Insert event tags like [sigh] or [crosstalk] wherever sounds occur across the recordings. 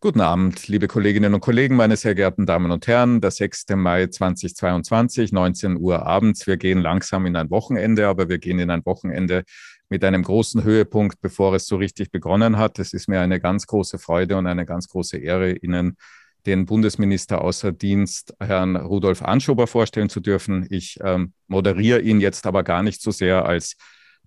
Guten Abend, liebe Kolleginnen und Kollegen, meine sehr geehrten Damen und Herren. Der 6. Mai 2022, 19 Uhr abends. Wir gehen langsam in ein Wochenende, aber wir gehen in ein Wochenende mit einem großen Höhepunkt, bevor es so richtig begonnen hat. Es ist mir eine ganz große Freude und eine ganz große Ehre, Ihnen den Bundesminister außer Dienst, Herrn Rudolf Anschober, vorstellen zu dürfen. Ich ähm, moderiere ihn jetzt aber gar nicht so sehr als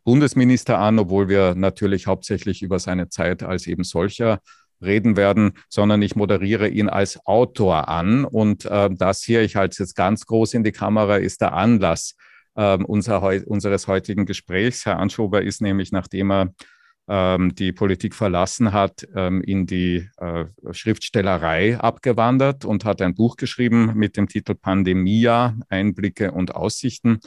Bundesminister an, obwohl wir natürlich hauptsächlich über seine Zeit als eben solcher reden werden, sondern ich moderiere ihn als Autor an. Und äh, das hier, ich halte es jetzt ganz groß in die Kamera, ist der Anlass äh, unser, unseres heutigen Gesprächs. Herr Anschober ist nämlich, nachdem er ähm, die Politik verlassen hat, ähm, in die äh, Schriftstellerei abgewandert und hat ein Buch geschrieben mit dem Titel Pandemia, Einblicke und Aussichten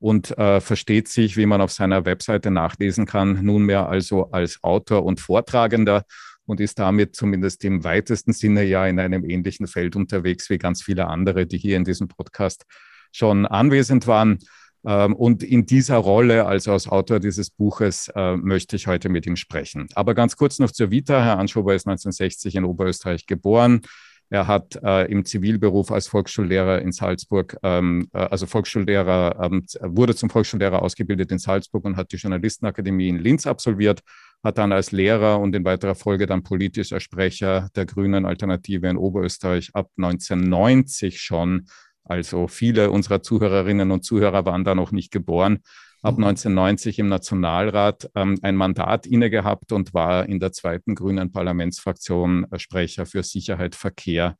und äh, versteht sich, wie man auf seiner Webseite nachlesen kann, nunmehr also als Autor und Vortragender und ist damit zumindest im weitesten Sinne ja in einem ähnlichen Feld unterwegs wie ganz viele andere, die hier in diesem Podcast schon anwesend waren. Ähm, und in dieser Rolle, also als Autor dieses Buches, äh, möchte ich heute mit ihm sprechen. Aber ganz kurz noch zur Vita. Herr Anschober ist 1960 in Oberösterreich geboren. Er hat äh, im Zivilberuf als Volksschullehrer in Salzburg, ähm, äh, also Volksschullehrer, ähm, wurde zum Volksschullehrer ausgebildet in Salzburg und hat die Journalistenakademie in Linz absolviert hat dann als Lehrer und in weiterer Folge dann politischer Sprecher der Grünen Alternative in Oberösterreich ab 1990 schon. Also viele unserer Zuhörerinnen und Zuhörer waren da noch nicht geboren. Ab 1990 mhm. im Nationalrat ähm, ein Mandat inne gehabt und war in der zweiten grünen Parlamentsfraktion äh, Sprecher für Sicherheit, Verkehr,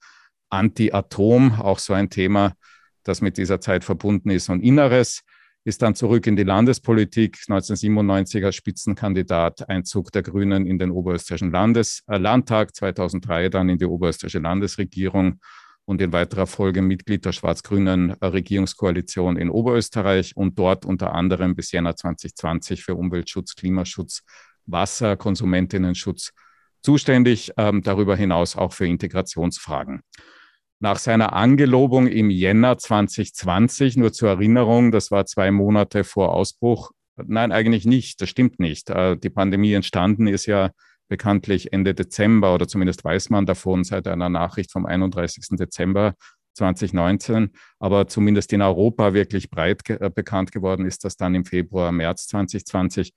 Anti-Atom, auch so ein Thema, das mit dieser Zeit verbunden ist. Und Inneres ist dann zurück in die Landespolitik, 1997 als Spitzenkandidat, Einzug der Grünen in den Oberösterreichischen Landes, äh, Landtag, 2003 dann in die Oberösterreichische Landesregierung und in weiterer Folge Mitglied der schwarz-grünen Regierungskoalition in Oberösterreich und dort unter anderem bis Jänner 2020 für Umweltschutz, Klimaschutz, Wasser, Konsumentinnenschutz zuständig, ähm, darüber hinaus auch für Integrationsfragen. Nach seiner Angelobung im Jänner 2020, nur zur Erinnerung, das war zwei Monate vor Ausbruch. Nein, eigentlich nicht, das stimmt nicht. Äh, die Pandemie entstanden ist ja bekanntlich Ende Dezember oder zumindest weiß man davon seit einer Nachricht vom 31. Dezember 2019. Aber zumindest in Europa wirklich breit ge äh, bekannt geworden ist das dann im Februar, März 2020.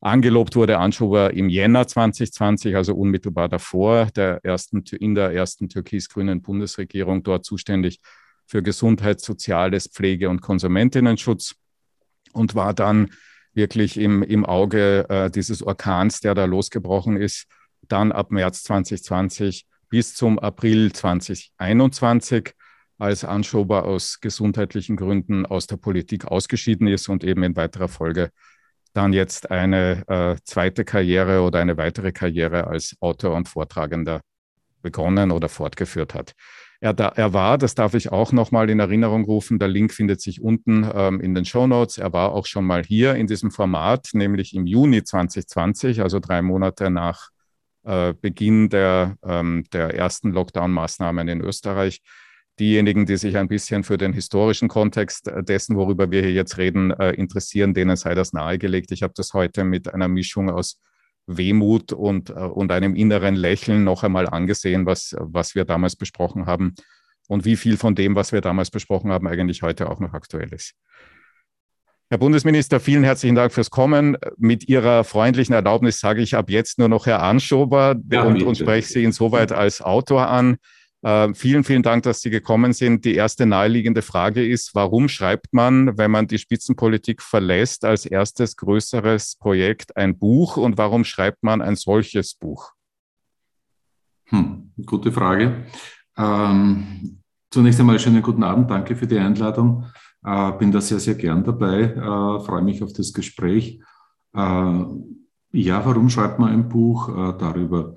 Angelobt wurde Anschober im Jänner 2020, also unmittelbar davor, der ersten, in der ersten türkis-grünen Bundesregierung, dort zuständig für Gesundheit, Soziales, Pflege und Konsumentinnenschutz und war dann wirklich im, im Auge äh, dieses Orkans, der da losgebrochen ist, dann ab März 2020 bis zum April 2021, als Anschober aus gesundheitlichen Gründen aus der Politik ausgeschieden ist und eben in weiterer Folge dann jetzt eine äh, zweite Karriere oder eine weitere Karriere als Autor und Vortragender begonnen oder fortgeführt hat. Er, da, er war, das darf ich auch nochmal in Erinnerung rufen, der Link findet sich unten ähm, in den Show Notes. Er war auch schon mal hier in diesem Format, nämlich im Juni 2020, also drei Monate nach äh, Beginn der, ähm, der ersten Lockdown-Maßnahmen in Österreich diejenigen, die sich ein bisschen für den historischen Kontext äh, dessen, worüber wir hier jetzt reden, äh, interessieren, denen sei das nahegelegt. Ich habe das heute mit einer Mischung aus Wehmut und, äh, und einem inneren Lächeln noch einmal angesehen, was, was wir damals besprochen haben und wie viel von dem, was wir damals besprochen haben, eigentlich heute auch noch aktuell ist. Herr Bundesminister, vielen herzlichen Dank fürs Kommen. Mit Ihrer freundlichen Erlaubnis sage ich ab jetzt nur noch Herr Anschober ja, und, und spreche Sie insoweit als Autor an. Äh, vielen, vielen Dank, dass Sie gekommen sind. Die erste naheliegende Frage ist, warum schreibt man, wenn man die Spitzenpolitik verlässt, als erstes größeres Projekt ein Buch und warum schreibt man ein solches Buch? Hm, gute Frage. Ähm, zunächst einmal schönen guten Abend. Danke für die Einladung. Äh, bin da sehr, sehr gern dabei. Äh, freue mich auf das Gespräch. Äh, ja, warum schreibt man ein Buch äh, darüber?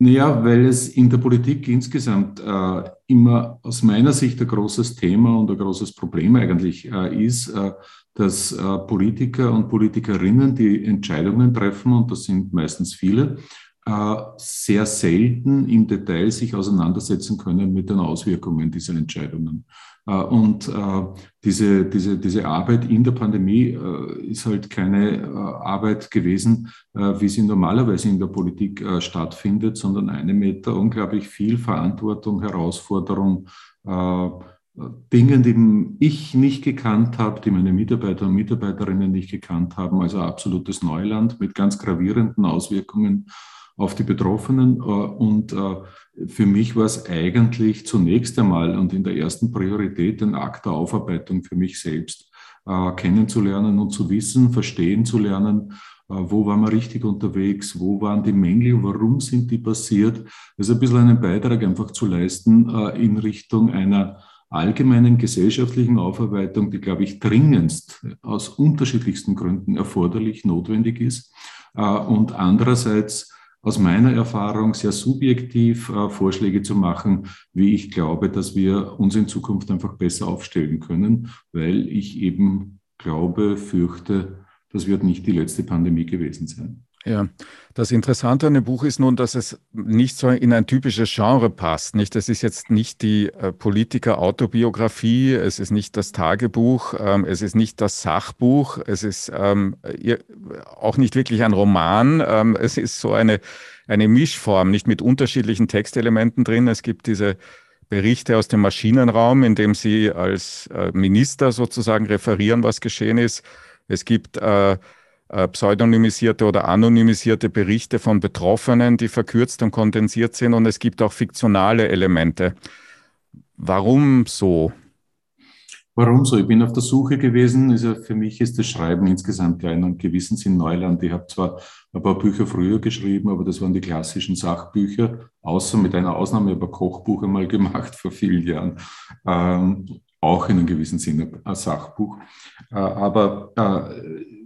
Naja, weil es in der Politik insgesamt äh, immer aus meiner Sicht ein großes Thema und ein großes Problem eigentlich äh, ist, äh, dass äh, Politiker und Politikerinnen, die Entscheidungen treffen, und das sind meistens viele, äh, sehr selten im Detail sich auseinandersetzen können mit den Auswirkungen dieser Entscheidungen. Äh, und äh, diese, diese, diese Arbeit in der Pandemie ist halt keine Arbeit gewesen, wie sie normalerweise in der Politik stattfindet, sondern eine mit unglaublich viel Verantwortung, Herausforderung, Dingen, die ich nicht gekannt habe, die meine Mitarbeiter und Mitarbeiterinnen nicht gekannt haben, also absolutes Neuland mit ganz gravierenden Auswirkungen auf die Betroffenen. Äh, und äh, für mich war es eigentlich zunächst einmal und in der ersten Priorität ein Akt der Aufarbeitung für mich selbst, äh, kennenzulernen und zu wissen, verstehen zu lernen, wo waren wir richtig unterwegs, wo waren die Mängel, warum sind die passiert. Also ein bisschen einen Beitrag einfach zu leisten in Richtung einer allgemeinen gesellschaftlichen Aufarbeitung, die, glaube ich, dringendst aus unterschiedlichsten Gründen erforderlich, notwendig ist. Und andererseits aus meiner Erfahrung sehr subjektiv äh, Vorschläge zu machen, wie ich glaube, dass wir uns in Zukunft einfach besser aufstellen können, weil ich eben glaube, fürchte, das wird nicht die letzte Pandemie gewesen sein. Ja, das Interessante an dem Buch ist nun, dass es nicht so in ein typisches Genre passt. Nicht, es ist jetzt nicht die äh, Politiker-Autobiografie, es ist nicht das Tagebuch, ähm, es ist nicht das Sachbuch, es ist ähm, auch nicht wirklich ein Roman. Ähm, es ist so eine, eine Mischform, nicht mit unterschiedlichen Textelementen drin. Es gibt diese Berichte aus dem Maschinenraum, in dem Sie als äh, Minister sozusagen referieren, was geschehen ist. Es gibt äh, pseudonymisierte oder anonymisierte Berichte von Betroffenen, die verkürzt und kondensiert sind und es gibt auch fiktionale Elemente. Warum so? Warum so? Ich bin auf der Suche gewesen. Also für mich ist das Schreiben insgesamt ja in einem gewissen Sinn Neuland. Ich habe zwar ein paar Bücher früher geschrieben, aber das waren die klassischen Sachbücher, außer mit einer Ausnahme, über Kochbuch einmal gemacht [laughs] vor vielen Jahren. Ähm, auch in einem gewissen Sinne ein Sachbuch. Äh, aber äh,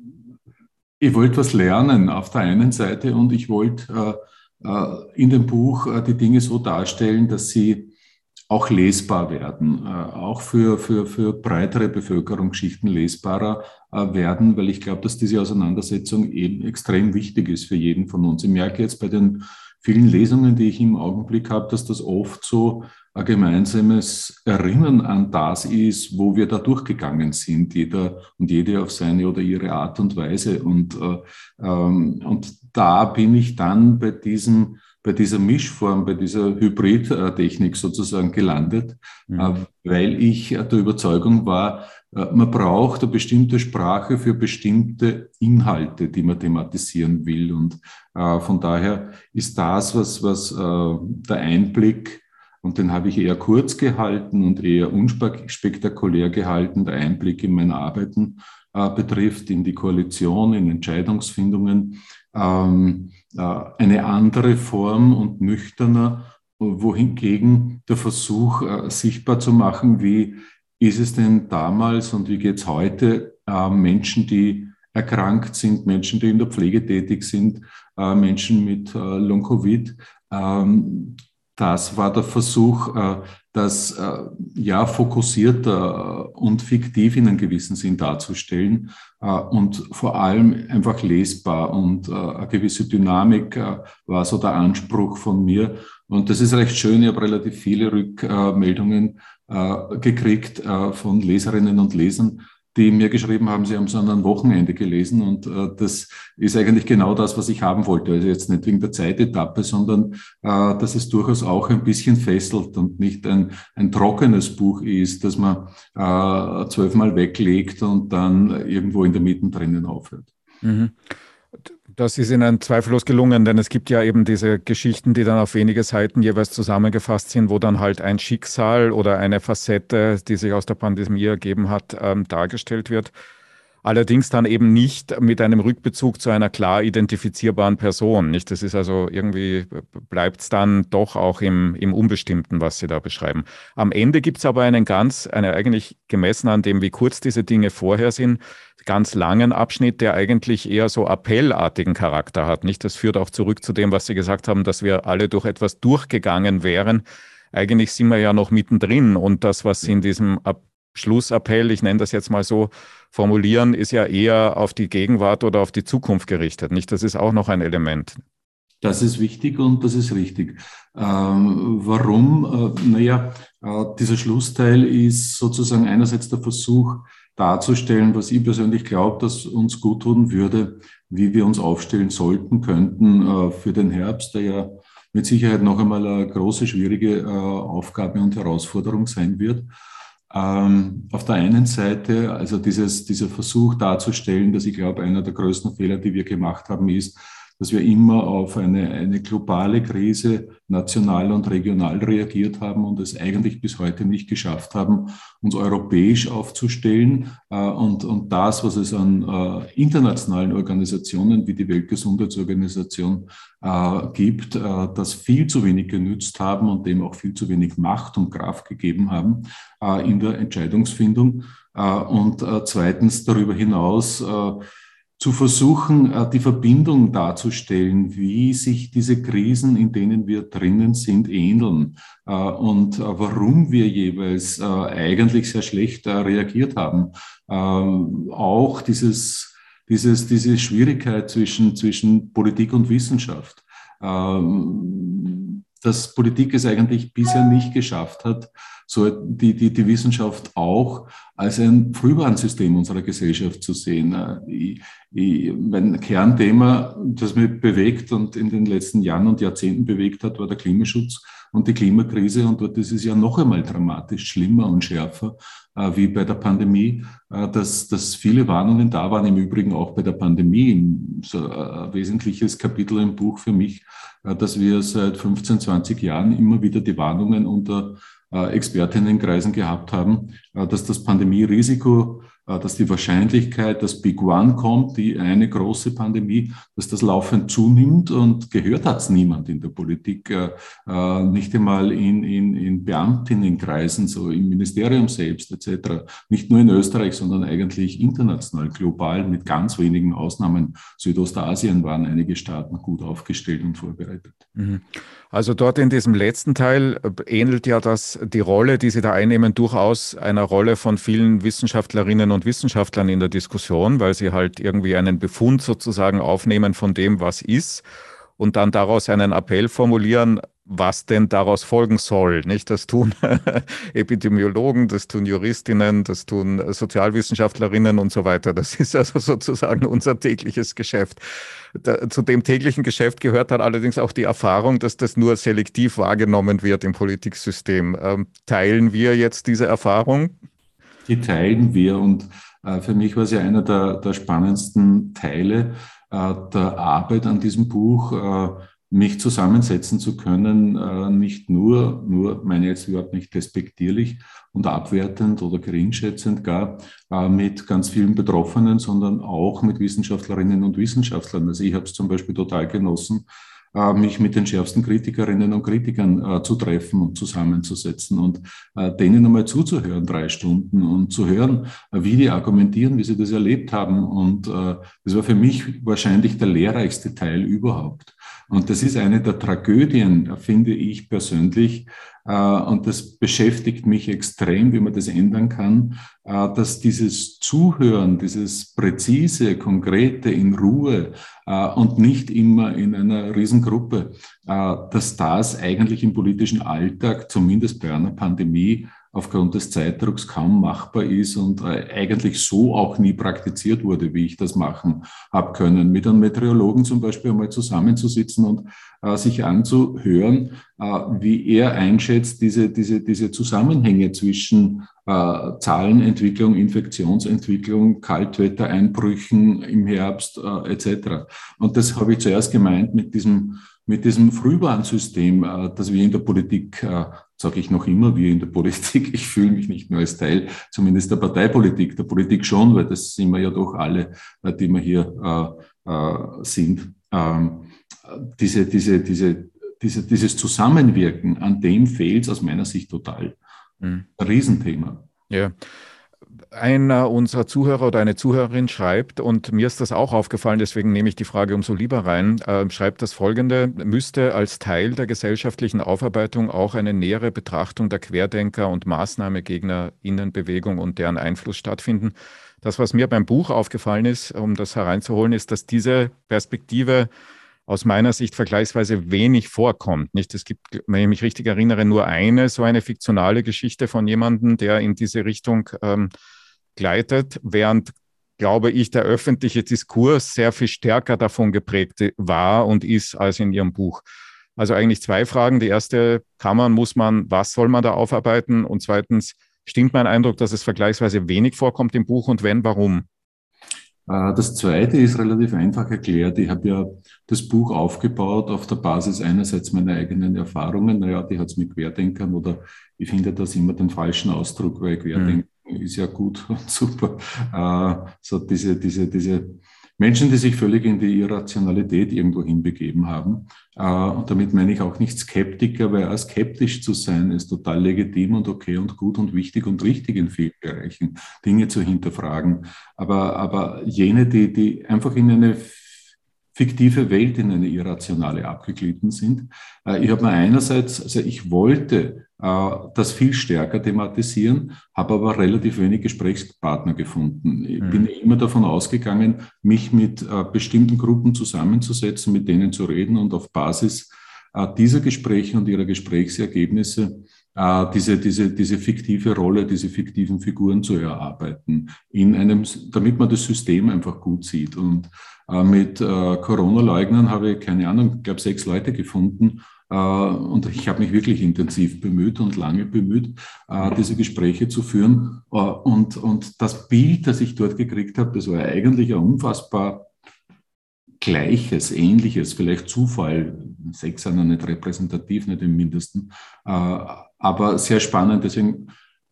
ich wollte was lernen auf der einen Seite und ich wollte äh, äh, in dem Buch äh, die Dinge so darstellen, dass sie auch lesbar werden, äh, auch für, für, für breitere Bevölkerungsschichten lesbarer äh, werden, weil ich glaube, dass diese Auseinandersetzung eben extrem wichtig ist für jeden von uns. Ich merke jetzt bei den vielen Lesungen, die ich im Augenblick habe, dass das oft so ein gemeinsames Erinnern an das ist, wo wir da durchgegangen sind, jeder und jede auf seine oder ihre Art und Weise. Und, äh, ähm, und da bin ich dann bei diesem bei dieser Mischform, bei dieser Hybridtechnik sozusagen gelandet, mhm. Äh, weil ich der Überzeugung war, äh, man braucht eine bestimmte Sprache für bestimmte Inhalte, die man thematisieren will. Und äh, von daher ist das, was, was der Einblick und den habe ich eher kurz gehalten und eher unspektakulär gehalten, der Einblick in mein Arbeiten äh, betrifft, in die Koalition, in Entscheidungsfindungen, ähm, äh, eine andere Form und nüchterner, wohingegen der Versuch äh, sichtbar zu machen, wie ist es denn damals und wie geht es heute äh, Menschen, die erkrankt sind, Menschen, die in der Pflege tätig sind, äh, Menschen mit äh, Long-Covid, ähm, das war der Versuch, äh, das äh, ja fokussierter und fiktiv in einem gewissen Sinn darzustellen äh, und vor allem einfach lesbar und eine gewisse Dynamik war so der Anspruch von mir. Und das ist recht schön. Ich habe relativ viele Rückmeldungen gekriegt von Leserinnen und Lesern, die mir geschrieben haben, sie haben es an einem Wochenende gelesen und äh, das ist eigentlich genau das, was ich haben wollte. Also jetzt nicht wegen der Zeitetappe, sondern äh, dass es durchaus auch ein bisschen fesselt und nicht ein, ein trockenes Buch ist, das man äh, zwölfmal weglegt und dann irgendwo in der Mitte drinnen aufhört. Mhm. Das ist Ihnen zweifellos gelungen, denn es gibt ja eben diese Geschichten, die dann auf wenige Seiten jeweils zusammengefasst sind, wo dann halt ein Schicksal oder eine Facette, die sich aus der Pandemie ergeben hat, ähm, dargestellt wird. Allerdings dann eben nicht mit einem Rückbezug zu einer klar identifizierbaren Person. Nicht? Das ist also irgendwie, bleibt es dann doch auch im, im Unbestimmten, was Sie da beschreiben. Am Ende gibt es aber einen ganz, eine eigentlich gemessen an dem, wie kurz diese Dinge vorher sind, ganz langen Abschnitt, der eigentlich eher so appellartigen Charakter hat. Nicht? Das führt auch zurück zu dem, was Sie gesagt haben, dass wir alle durch etwas durchgegangen wären. Eigentlich sind wir ja noch mittendrin und das, was Sie in diesem Schlussappell, ich nenne das jetzt mal so, formulieren, ist ja eher auf die Gegenwart oder auf die Zukunft gerichtet. Nicht? Das ist auch noch ein Element. Das ist wichtig und das ist richtig. Ähm, warum? Äh, naja, äh, dieser Schlussteil ist sozusagen einerseits der Versuch darzustellen, was ich persönlich glaube, dass uns gut tun würde, wie wir uns aufstellen sollten, könnten äh, für den Herbst, der ja mit Sicherheit noch einmal eine große, schwierige äh, Aufgabe und Herausforderung sein wird. Ähm, auf der einen Seite, also dieses, dieser Versuch darzustellen, dass ich glaube, einer der größten Fehler, die wir gemacht haben, ist, dass wir immer auf eine, eine globale Krise national und regional reagiert haben und es eigentlich bis heute nicht geschafft haben, uns europäisch aufzustellen äh, und, und das, was es an äh, internationalen Organisationen wie die Weltgesundheitsorganisation äh, gibt, das viel zu wenig genützt haben und dem auch viel zu wenig Macht und Kraft gegeben haben in der Entscheidungsfindung. Und zweitens darüber hinaus zu versuchen, äh, die Verbindung darzustellen, wie sich diese Krisen, in denen wir drinnen sind, ähneln äh, und äh, warum wir jeweils eigentlich sehr schlecht reagiert haben. Ähm, auch dieses, dieses, diese Schwierigkeit zwischen, zwischen Politik und Wissenschaft ähm, dass Politik es eigentlich bisher nicht geschafft hat, so die, die, die Wissenschaft auch als ein Frühwarnsystem unserer Gesellschaft zu sehen. Ich, ich, mein Kernthema, das mich bewegt und in den letzten Jahren und Jahrzehnten bewegt hat, war der Klimaschutz und die Klimakrise. Und dort ist es ja noch einmal dramatisch schlimmer und schärfer äh, wie bei der Pandemie, äh, dass, dass viele Warnungen da waren, im Übrigen auch bei der Pandemie. So ein äh, wesentliches Kapitel im Buch für mich, äh, dass wir seit 15, 20 Jahren immer wieder die Warnungen unter äh, Expertinnenkreisen gehabt haben, äh, dass das Pandemierisiko dass die Wahrscheinlichkeit, dass Big One kommt, die eine große Pandemie, dass das laufend zunimmt und gehört hat es niemand in der Politik, äh, nicht einmal in, in, in Beamtinnenkreisen, so im Ministerium selbst etc. Nicht nur in Österreich, sondern eigentlich international, global mit ganz wenigen Ausnahmen. Südostasien waren einige Staaten gut aufgestellt und vorbereitet. Mhm. Also dort in diesem letzten Teil ähnelt ja das die Rolle, die Sie da einnehmen, durchaus einer Rolle von vielen Wissenschaftlerinnen und Wissenschaftlern in der Diskussion, weil sie halt irgendwie einen Befund sozusagen aufnehmen von dem, was ist und dann daraus einen Appell formulieren, was denn daraus folgen soll. Nicht? Das tun [laughs] Epidemiologen, das tun Juristinnen, das tun Sozialwissenschaftlerinnen und so weiter. Das [laughs] ist also sozusagen unser tägliches Geschäft. Da, zu dem täglichen Geschäft gehört dann allerdings auch die Erfahrung, dass das nur selektiv wahrgenommen wird im Politiksystem. Ähm, teilen wir jetzt diese Erfahrung? Die teilen wir und äh, für mich war es ja einer der, der spannendsten Teile äh, der Arbeit an diesem Buch, äh, mich zusammensetzen zu können, äh, nicht nur, nur meine jetzt überhaupt nicht despektierlich und abwertend oder geringschätzend gar, äh, mit ganz vielen Betroffenen, sondern auch mit Wissenschaftlerinnen und Wissenschaftlern. Also ich habe es zum Beispiel total genossen, äh, mich mit den schärfsten Kritikerinnen und Kritikern zu treffen und zusammenzusetzen und denen einmal zuzuhören, drei Stunden und zu hören, wie die argumentieren, wie sie das erlebt haben. Und das war für mich wahrscheinlich der lehrreichste Teil überhaupt. Und das ist eine der Tragödien, finde ich persönlich, äh, und das beschäftigt mich extrem, wie man das ändern kann, äh, dass dieses Zuhören, dieses präzise, konkrete, in Ruhe äh, und nicht immer in einer Riesengruppe, dass das eigentlich im politischen Alltag, zumindest bei einer Pandemie, aufgrund des Zeitdrucks kaum machbar ist und äh, eigentlich so auch nie praktiziert wurde, wie ich das machen habe können. Mit einem Meteorologen zum Beispiel einmal zusammenzusitzen und äh, sich anzuhören, äh, wie er einschätzt diese, diese, diese Zusammenhänge zwischen äh, Zahlenentwicklung, Infektionsentwicklung, Kaltwettereinbrüchen im Herbst äh, etc. Und das habe ich zuerst gemeint mit diesem mit diesem Frühwarnsystem, äh, das wir in der Politik, sage ich noch immer, wir in der Politik, ich fühle mich nicht nur als Teil, zumindest der Parteipolitik, der Politik schon, weil das sind wir ja doch alle, äh, die wir hier sind. Ähm, diese, diese, diese, diese, dieses Zusammenwirken, an dem fehlt es aus meiner Sicht total. Mhm. Ein Riesenthema. Ja einer unserer Zuhörer oder eine Zuhörerin schreibt, und mir ist das auch aufgefallen, deswegen nehme ich die Frage umso lieber rein, äh, schreibt das folgende, müsste als Teil der gesellschaftlichen Aufarbeitung auch eine nähere Betrachtung der Querdenker und MaßnahmegegnerInnenbewegung und deren Einfluss stattfinden. Das, was mir beim Buch aufgefallen ist, um das hereinzuholen, ist, dass diese Perspektive aus meiner Sicht vergleichsweise wenig vorkommt. Nicht? Es gibt, wenn ich mich richtig erinnere, nur eine so eine fiktionale Geschichte von jemandem, der in diese Richtung ähm, gleitet, während glaube ich, der öffentliche Diskurs sehr viel stärker davon geprägt war und ist als in Ihrem Buch. Also eigentlich zwei Fragen. Die erste, kann man, muss man, was soll man da aufarbeiten? Und zweitens, stimmt mein Eindruck, dass es vergleichsweise wenig vorkommt im Buch und wenn, warum? Äh, das zweite ist relativ einfach erklärt. Ich habe ja das Buch aufgebaut auf der Basis einerseits meiner eigenen Erfahrungen. Naja, die hat es mit Querdenkern oder ich finde das immer den falschen Ausdruck, weil mhm. Ist ja gut [laughs] und super. Äh, so diese, diese, diese Menschen, die sich völlig in die Irrationalität irgendwo hinbegeben haben. Äh, und damit meine ich auch nicht Skeptiker, weil auch skeptisch zu sein ist total legitim und okay und gut und wichtig und richtig in vielen Bereichen, Dinge zu hinterfragen. Aber, aber jene, die, die einfach in eine fiktive Welt in eine irrationale abgeglitten sind. Äh, ich habe mir einerseits, also ich wollte äh, das viel stärker thematisieren, habe aber relativ wenig Gesprächspartner gefunden. Ich mhm. bin immer davon ausgegangen, mich mit äh, bestimmten Gruppen zusammenzusetzen, mit denen zu reden und auf Basis dieser Gespräche und ihrer Gesprächsergebnisse diese, diese, diese fiktive Rolle, diese fiktiven Figuren zu erarbeiten, in einem, damit man das System einfach gut sieht. Und mit äh, Corona-Leugnern habe ich, keine Ahnung, ich glaube, sechs Leute gefunden. Äh, und ich habe mich wirklich intensiv bemüht und lange bemüht, diese Gespräche zu führen. Und, und das Bild, das ich dort gekriegt habe, das war eigentlich ein unfassbar Gleiches, Ähnliches, vielleicht Zufall. Sechs sind ja nicht repräsentativ, nicht im Mindesten, aber sehr spannend. Deswegen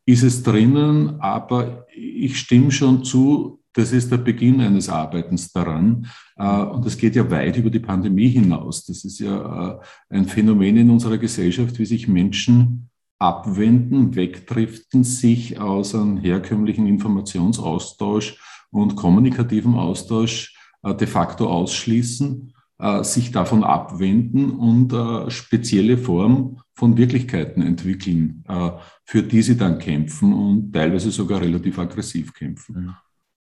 ist es drinnen, aber ich stimme schon zu, das ist der Beginn eines Arbeitens daran. Äh, und das geht ja weit über die Pandemie hinaus. Das ist ja äh, ein Phänomen in unserer Gesellschaft, wie sich Menschen abwenden, wegdriften, sich aus einem herkömmlichen Informationsaustausch und kommunikativen Austausch äh, de facto ausschließen, sich davon abwenden und spezielle Formen von Wirklichkeiten entwickeln, für die sie dann kämpfen und teilweise sogar relativ aggressiv kämpfen. Mhm.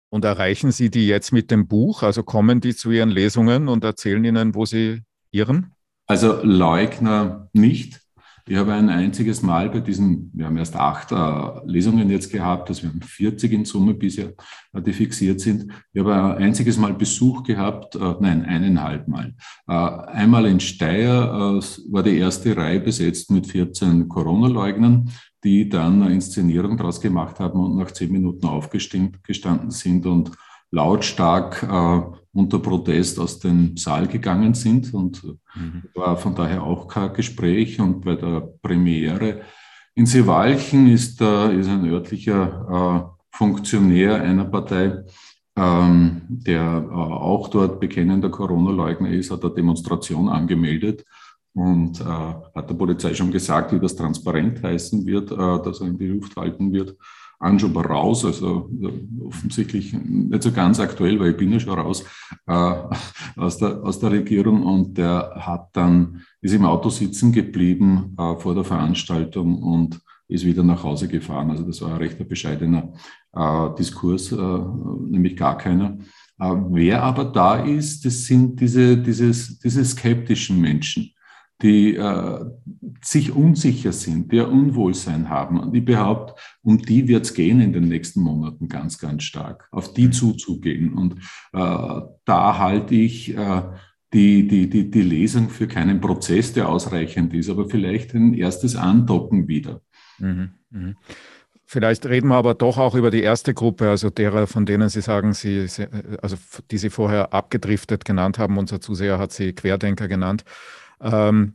Und erreichen Sie die jetzt mit dem Buch? Also kommen die zu Ihren Lesungen und erzählen Ihnen, wo Sie irren? Also Leugner nicht. Ich habe ein einziges Mal bei diesen, wir haben erst acht äh, Lesungen jetzt gehabt, also wir haben 40 in Summe bisher, äh, die fixiert sind. Ich habe ein einziges Mal Besuch gehabt, äh, nein, eineinhalb Mal. Äh, einmal in Steyr äh, war die erste Reihe besetzt mit 14 Corona-Leugnern die dann eine Inszenierung daraus gemacht haben und nach zehn Minuten aufgestanden sind und lautstark äh, unter Protest aus dem Saal gegangen sind. Und mhm. war von daher auch kein Gespräch. Und bei der Premiere in Seewalchen ist, äh, ist ein örtlicher äh, Funktionär einer Partei, ähm, der äh, auch dort bekennender Corona-Leugner ist, hat eine Demonstration angemeldet und äh, hat der Polizei schon gesagt, wie das transparent heißen wird, äh, dass er in die Luft halten wird. War raus, also äh, offensichtlich nicht so ganz aktuell, weil ich bin ja schon raus äh, [laughs] aus, der, aus der Regierung und der hat dann, ist im Auto sitzen geblieben äh, vor der Veranstaltung und ist wieder nach Hause gefahren. Also das war ein recht bescheidener äh, Diskurs, nämlich gar keiner. wer aber da ist, das sind diese, dieses, diese skeptischen Menschen die äh, sich unsicher sind, die ein Unwohlsein haben. Und ich behaupte, um die wird es gehen in den nächsten Monaten ganz, ganz stark, auf die mhm. zuzugehen. Und äh, da halte ich äh, die, die, die, die Lesung für keinen Prozess, der ausreichend ist, aber vielleicht ein erstes Andocken wieder. Mhm, mh. Vielleicht reden wir aber doch auch über die erste Gruppe, also derer, von denen Sie sagen, Sie, also die Sie vorher abgedriftet genannt haben. Unser Zuseher hat sie Querdenker genannt. Ähm,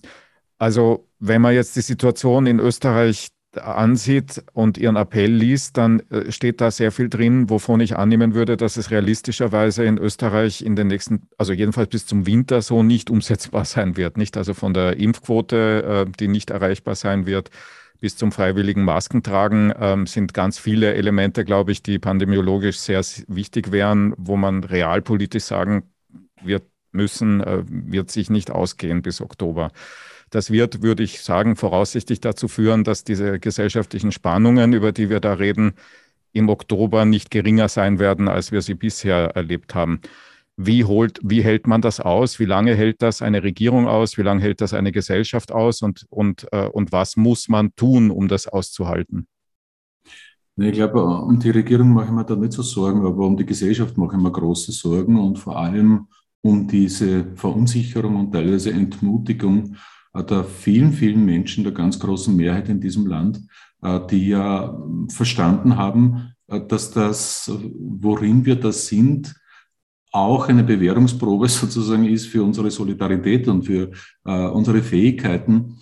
also wenn man jetzt die Situation in Österreich ansieht und Ihren Appell liest, dann äh, steht da sehr viel drin, wovon ich annehmen würde, dass es realistischerweise in Österreich in den nächsten, also jedenfalls bis zum Winter so nicht umsetzbar sein wird. Nicht also von der Impfquote, äh, die nicht erreichbar sein wird, bis zum freiwilligen Maskentragen ähm, sind ganz viele Elemente, glaube ich, die pandemiologisch sehr wichtig wären, wo man realpolitisch sagen wird, müssen, äh, wird sich nicht ausgehen bis Oktober. Das wird, würde ich sagen, voraussichtlich dazu führen, dass diese gesellschaftlichen Spannungen, über die wir da reden, im Oktober nicht geringer sein werden, als wir sie bisher erlebt haben. wie, holt, wie hält man das aus? Wie lange hält das eine Regierung aus? Wie lange hält das eine Gesellschaft aus? Und, und, äh, und was muss man tun, um das auszuhalten? Ich glaube, um die Regierung mache ich mir da nicht so Sorgen, aber um die Gesellschaft mache ich mir große Sorgen und vor allem um diese Verunsicherung und teilweise Entmutigung der vielen, vielen Menschen, der ganz großen Mehrheit in diesem Land, äh, die ja verstanden haben, äh, dass das, worin wir da sind, auch eine Bewährungsprobe [laughs] sozusagen ist für unsere Solidarität und für äh, unsere Fähigkeiten,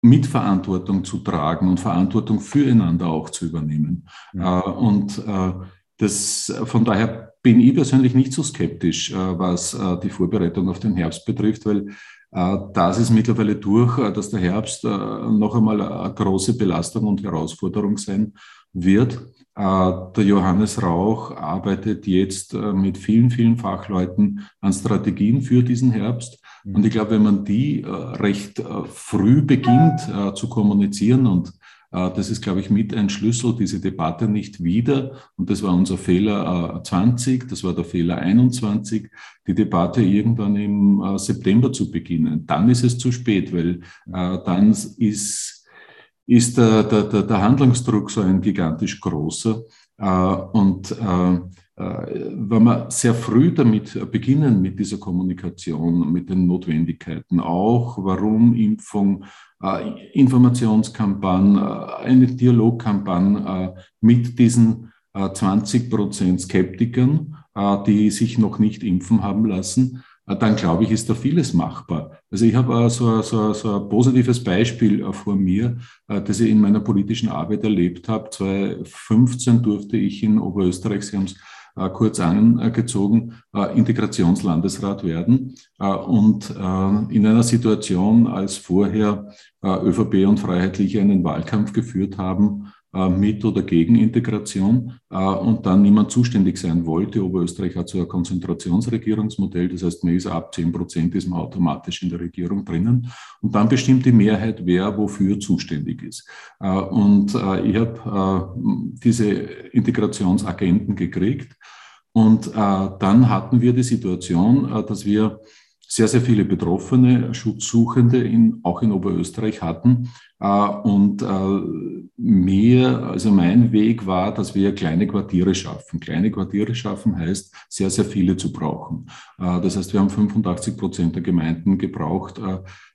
Mitverantwortung zu tragen und Verantwortung füreinander auch zu übernehmen. Äh, und äh, das, von daher bin ich persönlich nicht so skeptisch, äh, was äh, die Vorbereitung auf den Herbst betrifft, weil äh, das ist mittlerweile durch, dass der Herbst noch einmal eine große Belastung und Herausforderung sein wird. Der Johannes Rauch arbeitet jetzt mit vielen, vielen Fachleuten an Strategien für diesen Herbst. Mhm. Und ich glaube, wenn man die recht früh beginnt zu kommunizieren und das ist, glaube ich, mit ein Schlüssel, diese Debatte nicht wieder. Und das war unser Fehler 20, äh, das war der Fehler 21, die Debatte irgendwann im äh, September zu beginnen. Dann ist es zu spät, weil dann ist, ist der, der, der Handlungsdruck so ein gigantisch großer. Und wenn wir sehr früh damit beginnen, mit dieser Kommunikation, mit den Notwendigkeiten, auch warum Impfung äh, Informationskampagne, äh, eine Dialogkampagne äh, mit diesen 20 Prozent Skeptikern, die sich noch nicht impfen haben lassen, dann glaube ich, ist da vieles machbar. Also ich habe so, so, so ein positives Beispiel vor mir, das ich in meiner politischen Arbeit erlebt habe. 2015 durfte ich in Oberösterreich, Sie haben es kurz angezogen, äh, Integrationslandesrat werden. Äh, und in einer Situation, als vorher ÖVP und Freiheitliche einen Wahlkampf geführt haben, äh, mit oder gegen Integration äh, und dann niemand zuständig sein wollte. Oberösterreich hat so ein Konzentrationsregierungsmodell, das heißt, man ist ab 10 Prozent ist man automatisch in der Regierung drinnen und dann bestimmt die Mehrheit, wer wofür zuständig ist. Äh, und ich habe diese Integrationsagenten gekriegt und dann hatten wir die Situation, dass wir sehr, sehr viele Betroffene, Schutzsuchende in, auch in Oberösterreich hatten, äh, und äh, mir, also mein Weg war, dass wir kleine Quartiere schaffen. Kleine Quartiere schaffen heißt, sehr, sehr viele zu brauchen. Äh, das heißt, wir haben 85 Prozent der Gemeinden gebraucht,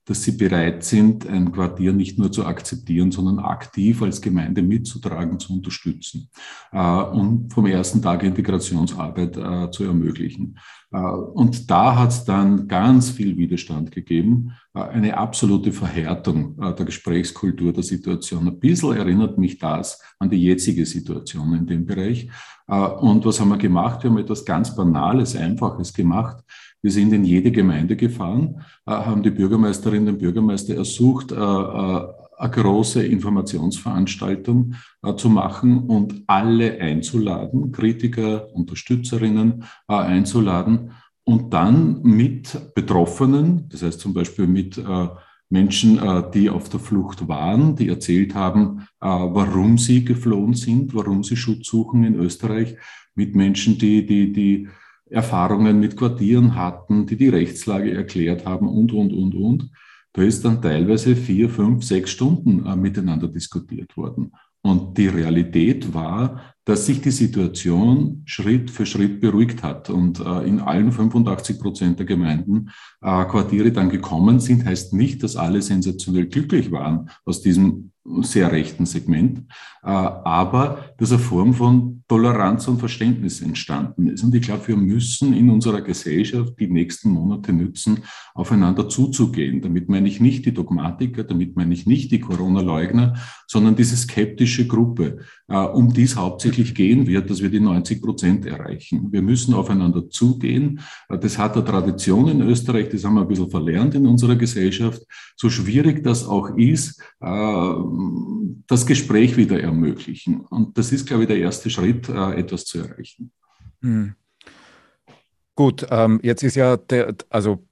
dass sie bereit sind, ein Quartier nicht nur zu akzeptieren, sondern aktiv als Gemeinde mitzutragen, zu unterstützen und vom ersten Tag Integrationsarbeit zu ermöglichen. Und da hat es dann ganz viel Widerstand gegeben, eine absolute Verhärtung der Gesprächs Gesprächskultur der Situation. Ein bisschen erinnert mich das an die jetzige Situation in dem Bereich. Äh, und was haben wir gemacht? Wir haben etwas ganz Banales, Einfaches gemacht. Wir sind in jede Gemeinde gefahren, äh, haben die Bürgermeisterinnen und Bürgermeister ersucht, äh, eine große Informationsveranstaltung zu machen und alle einzuladen, Kritiker, Unterstützerinnen einzuladen und dann mit Betroffenen, das heißt zum Beispiel mit Menschen, äh, die auf der Flucht waren, die erzählt haben, äh, warum sie geflohen sind, warum sie Schutz suchen in Österreich, mit Menschen, die, die, die Erfahrungen mit Quartieren hatten, die die Rechtslage erklärt haben und, und, und, und. Da ist dann teilweise vier, fünf, sechs Stunden äh, miteinander diskutiert worden. Und die Realität war, dass sich die Situation Schritt für Schritt beruhigt hat und äh, in allen 85 Prozent der Gemeinden äh, Quartiere dann gekommen sind, heißt nicht, dass alle sensationell glücklich waren aus diesem sehr rechten Segment, äh, aber dass eine Form von Toleranz und Verständnis entstanden ist. Und ich glaube, wir müssen in unserer Gesellschaft die nächsten Monate nützen, aufeinander zuzugehen. Damit meine ich nicht die Dogmatiker, damit meine ich nicht die Corona-Leugner, sondern diese skeptische Gruppe, um die es hauptsächlich gehen wird, dass wir die 90 Prozent erreichen. Wir müssen aufeinander zugehen. Äh, das hat eine Tradition in Österreich, das haben wir ein bisschen verlernt in unserer Gesellschaft. So schwierig das auch ist, das Gespräch wieder ermöglichen. Und das ist, glaube ich, der erste Schritt, äh, etwas zu erreichen. Hm. Gut, ähm, jetzt ist ja der, also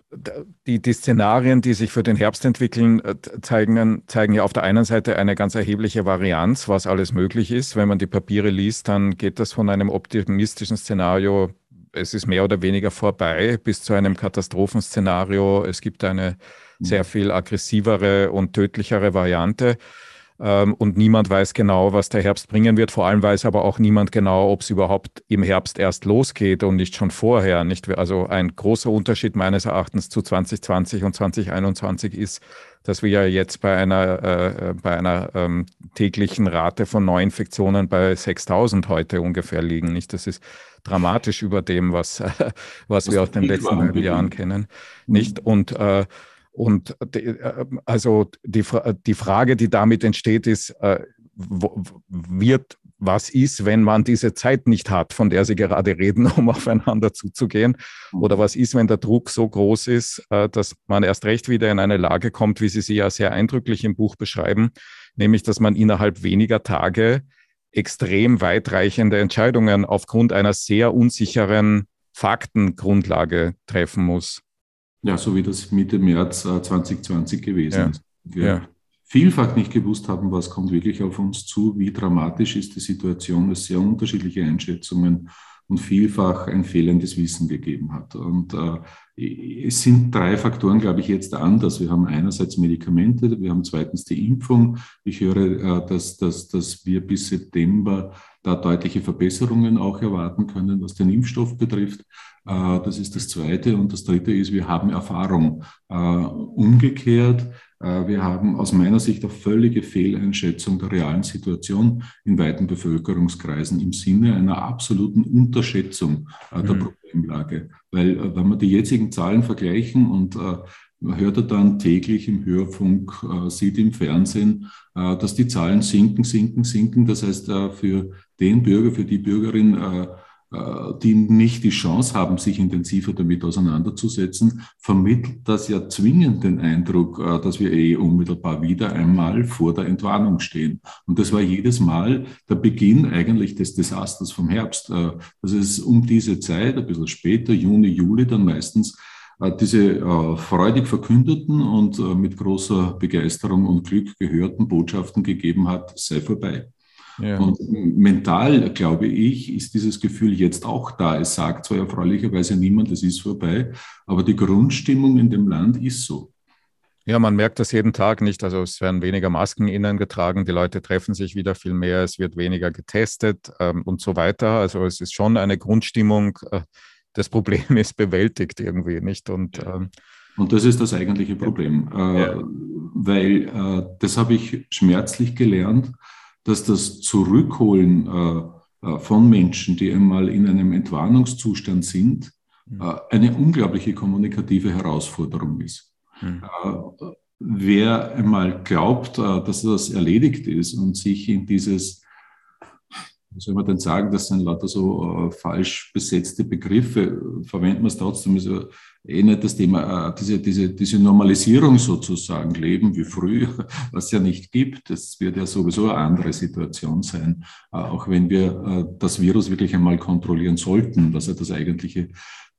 die, die Szenarien, die sich für den Herbst entwickeln, äh, zeigen, zeigen ja auf der einen Seite eine ganz erhebliche Varianz, was alles möglich ist. Wenn man die Papiere liest, dann geht das von einem optimistischen Szenario es ist mehr oder weniger vorbei bis zu einem Katastrophenszenario. Es gibt eine sehr mhm. viel aggressivere und tödlichere Variante. Ähm, und niemand weiß genau, was der Herbst bringen wird. Vor allem weiß aber auch niemand genau, ob es überhaupt im Herbst erst losgeht und nicht schon vorher. Nicht? Also ein großer Unterschied meines Erachtens zu 2020 und 2021 ist, dass wir ja jetzt bei einer, äh, bei einer ähm, täglichen Rate von Neuinfektionen bei 6000 heute ungefähr liegen. Nicht? Das ist dramatisch über dem, was, [laughs] was, wir aus den letzten beiden Jahren kennen. Nicht? Und äh, und die, äh, also die, die Frage, die damit entsteht, ist, äh, wird, was ist, wenn man diese Zeit nicht hat, von der Sie gerade reden, [laughs] um aufeinander zuzugehen? Oder was ist, wenn der Druck so groß ist, äh, dass man erst recht wieder in eine Lage kommt, wie Sie sie ja sehr eindrücklich im Buch beschreiben, nämlich, dass man innerhalb weniger Tage extrem weitreichende Entscheidungen aufgrund einer sehr unsicheren Faktengrundlage treffen muss. Ja, so wie das Mitte März 2020 äh, gewesen ja. ist. Wir ja. vielfach nicht gewusst haben, was kommt wirklich auf uns zu, wie dramatisch ist die Situation, es sehr unterschiedliche Einschätzungen und vielfach ein fehlendes Wissen gegeben hat. Und äh, es sind drei Faktoren, glaube ich, jetzt anders. Wir haben einerseits Medikamente, wir haben zweitens die Impfung. Ich höre, äh, dass, dass, dass wir bis September da deutliche Verbesserungen auch erwarten können, was den Impfstoff betrifft. Äh, das ist das Zweite. Und das Dritte ist, wir haben Erfahrung. Äh, umgekehrt, äh, wir haben aus meiner Sicht eine völlige Fehleinschätzung der realen Situation in weiten Bevölkerungskreisen im Sinne einer absoluten Unterschätzung der mhm. Problemlage. Weil wenn wir die jetzigen Zahlen vergleichen und man hört dann täglich im Hörfunk, sieht im Fernsehen, dass die Zahlen sinken, sinken, sinken. Das heißt, für den Bürger, für die Bürgerin äh, die nicht die Chance haben, sich intensiver damit auseinanderzusetzen, vermittelt das ja zwingend den Eindruck, äh, dass wir eh unmittelbar wieder einmal vor der Entwarnung stehen. Und das war jedes Mal der Beginn eigentlich des Desasters vom Herbst. Äh, das ist um diese Zeit, ein bisschen später, Juni, Juli, dann meistens diese freudig verkündeten und mit großer Begeisterung und Glück gehörten Botschaften gegeben hat, sei vorbei. Ja. Und mental, glaube ich, ist dieses Gefühl jetzt auch da. Es sagt zwar erfreulicherweise niemand, es ist vorbei, aber die Grundstimmung in dem Land ist so. Ja, man merkt das jeden Tag nicht. Also es werden weniger Masken innen getragen, die Leute treffen sich wieder viel mehr, es wird weniger getestet ähm, und so weiter. Also es ist schon eine Grundstimmung. Äh, das Problem [laughs] ist bewältigt irgendwie nicht. Und, ähm, und das ist das eigentliche Problem, äh, ja. weil äh, das habe ich schmerzlich gelernt dass das Zurückholen äh, äh, von Menschen, die einmal in einem Entwarnungszustand sind, mhm. äh, eine unglaubliche kommunikative Herausforderung ist. Mhm. Wer einmal glaubt, dass das erledigt ist und sich in dieses wie soll man denn sagen, das sind lauter so falsch besetzte Begriffe, verwenden wir es trotzdem, ist ja eh nicht das Thema, äh, diese, diese, diese Normalisierung sozusagen, Leben wie früher, [laughs] was ja nicht gibt. Das wird ja sowieso eine andere Situation sein, äh, auch wenn wir äh, das Virus wirklich einmal kontrollieren sollten, was ja das eigentliche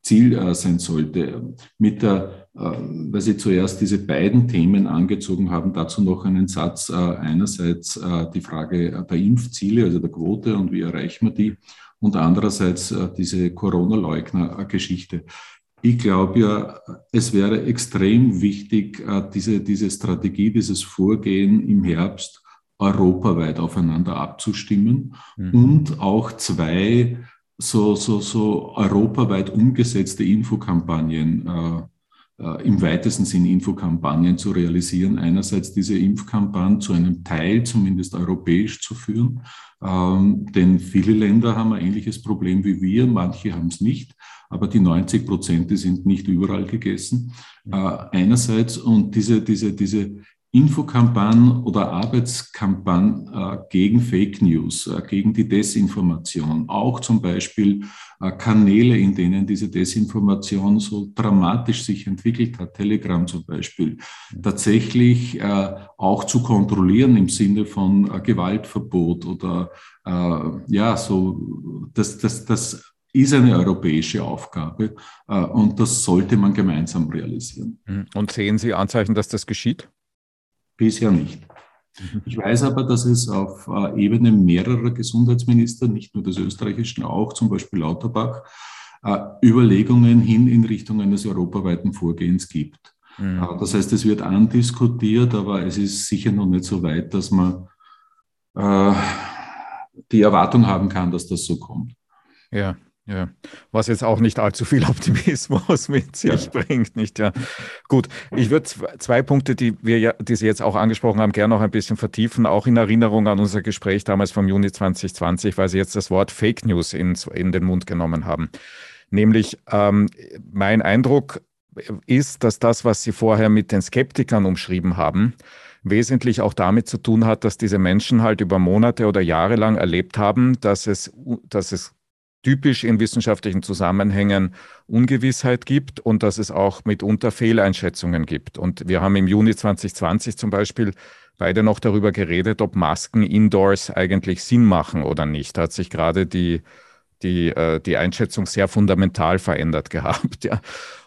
Ziel sein sollte. Mit der, weil Sie zuerst diese beiden Themen angezogen haben, dazu noch einen Satz. Einerseits die Frage der Impfziele, also der Quote und wie erreichen wir die, und andererseits diese Corona-Leugner-Geschichte. Ich glaube ja, es wäre extrem wichtig, äh, diese, diese Strategie, dieses Vorgehen im Herbst europaweit aufeinander abzustimmen mhm. und auch zwei so, so, so europaweit umgesetzte Infokampagnen, äh, äh, im weitesten Sinn Infokampagnen zu realisieren. Einerseits diese Impfkampagne zu einem Teil zumindest europäisch zu führen, ähm, denn viele Länder haben ein ähnliches Problem wie wir, manche haben es nicht, aber die 90 Prozent, die sind nicht überall gegessen. Äh, einerseits und diese, diese, diese Infokampagnen oder Arbeitskampagnen äh, gegen Fake News, äh, gegen die Desinformation, auch zum Beispiel äh, Kanäle, in denen diese Desinformation so dramatisch sich entwickelt hat, Telegram zum Beispiel, tatsächlich äh, auch zu kontrollieren im Sinne von äh, Gewaltverbot oder äh, ja, so, das, das, das ist eine europäische Aufgabe und das sollte man gemeinsam realisieren. Und sehen Sie Anzeichen, dass das geschieht? Bisher nicht. Mhm. Ich weiß aber, dass es auf äh, Ebene mehrerer Gesundheitsminister, nicht nur des österreichischen, auch zum Beispiel Lauterbach, Überlegungen hin in Richtung eines europaweiten Vorgehens gibt. Mhm. Das heißt, es wird andiskutiert, aber es ist sicher noch nicht so weit, dass man äh, die Erwartung haben kann, dass das so kommt. Ja, ja, was jetzt auch nicht allzu viel [laughs] Optimismus mit sich ja. bringt, nicht ja. Gut, ich würde zwei Punkte, die wir ja, die Sie jetzt auch angesprochen haben, gerne noch ein bisschen vertiefen, auch in Erinnerung an unser Gespräch damals vom Juni 2020, weil Sie jetzt das Wort Fake News in, in den Mund genommen haben. Nämlich ähm, mein Eindruck ist, dass das, was Sie vorher mit den Skeptikern umschrieben haben, wesentlich auch damit zu tun hat, dass diese Menschen halt über Monate oder Jahre lang erlebt haben, dass es, dass es typisch in wissenschaftlichen Zusammenhängen Ungewissheit gibt und dass es auch mitunter Fehleinschätzungen gibt. Und wir haben im Juni 2020 zum Beispiel beide noch darüber geredet, ob Masken indoors eigentlich Sinn machen oder nicht. Da hat sich gerade die, die, äh, die Einschätzung sehr fundamental verändert [laughs] gehabt. Ja.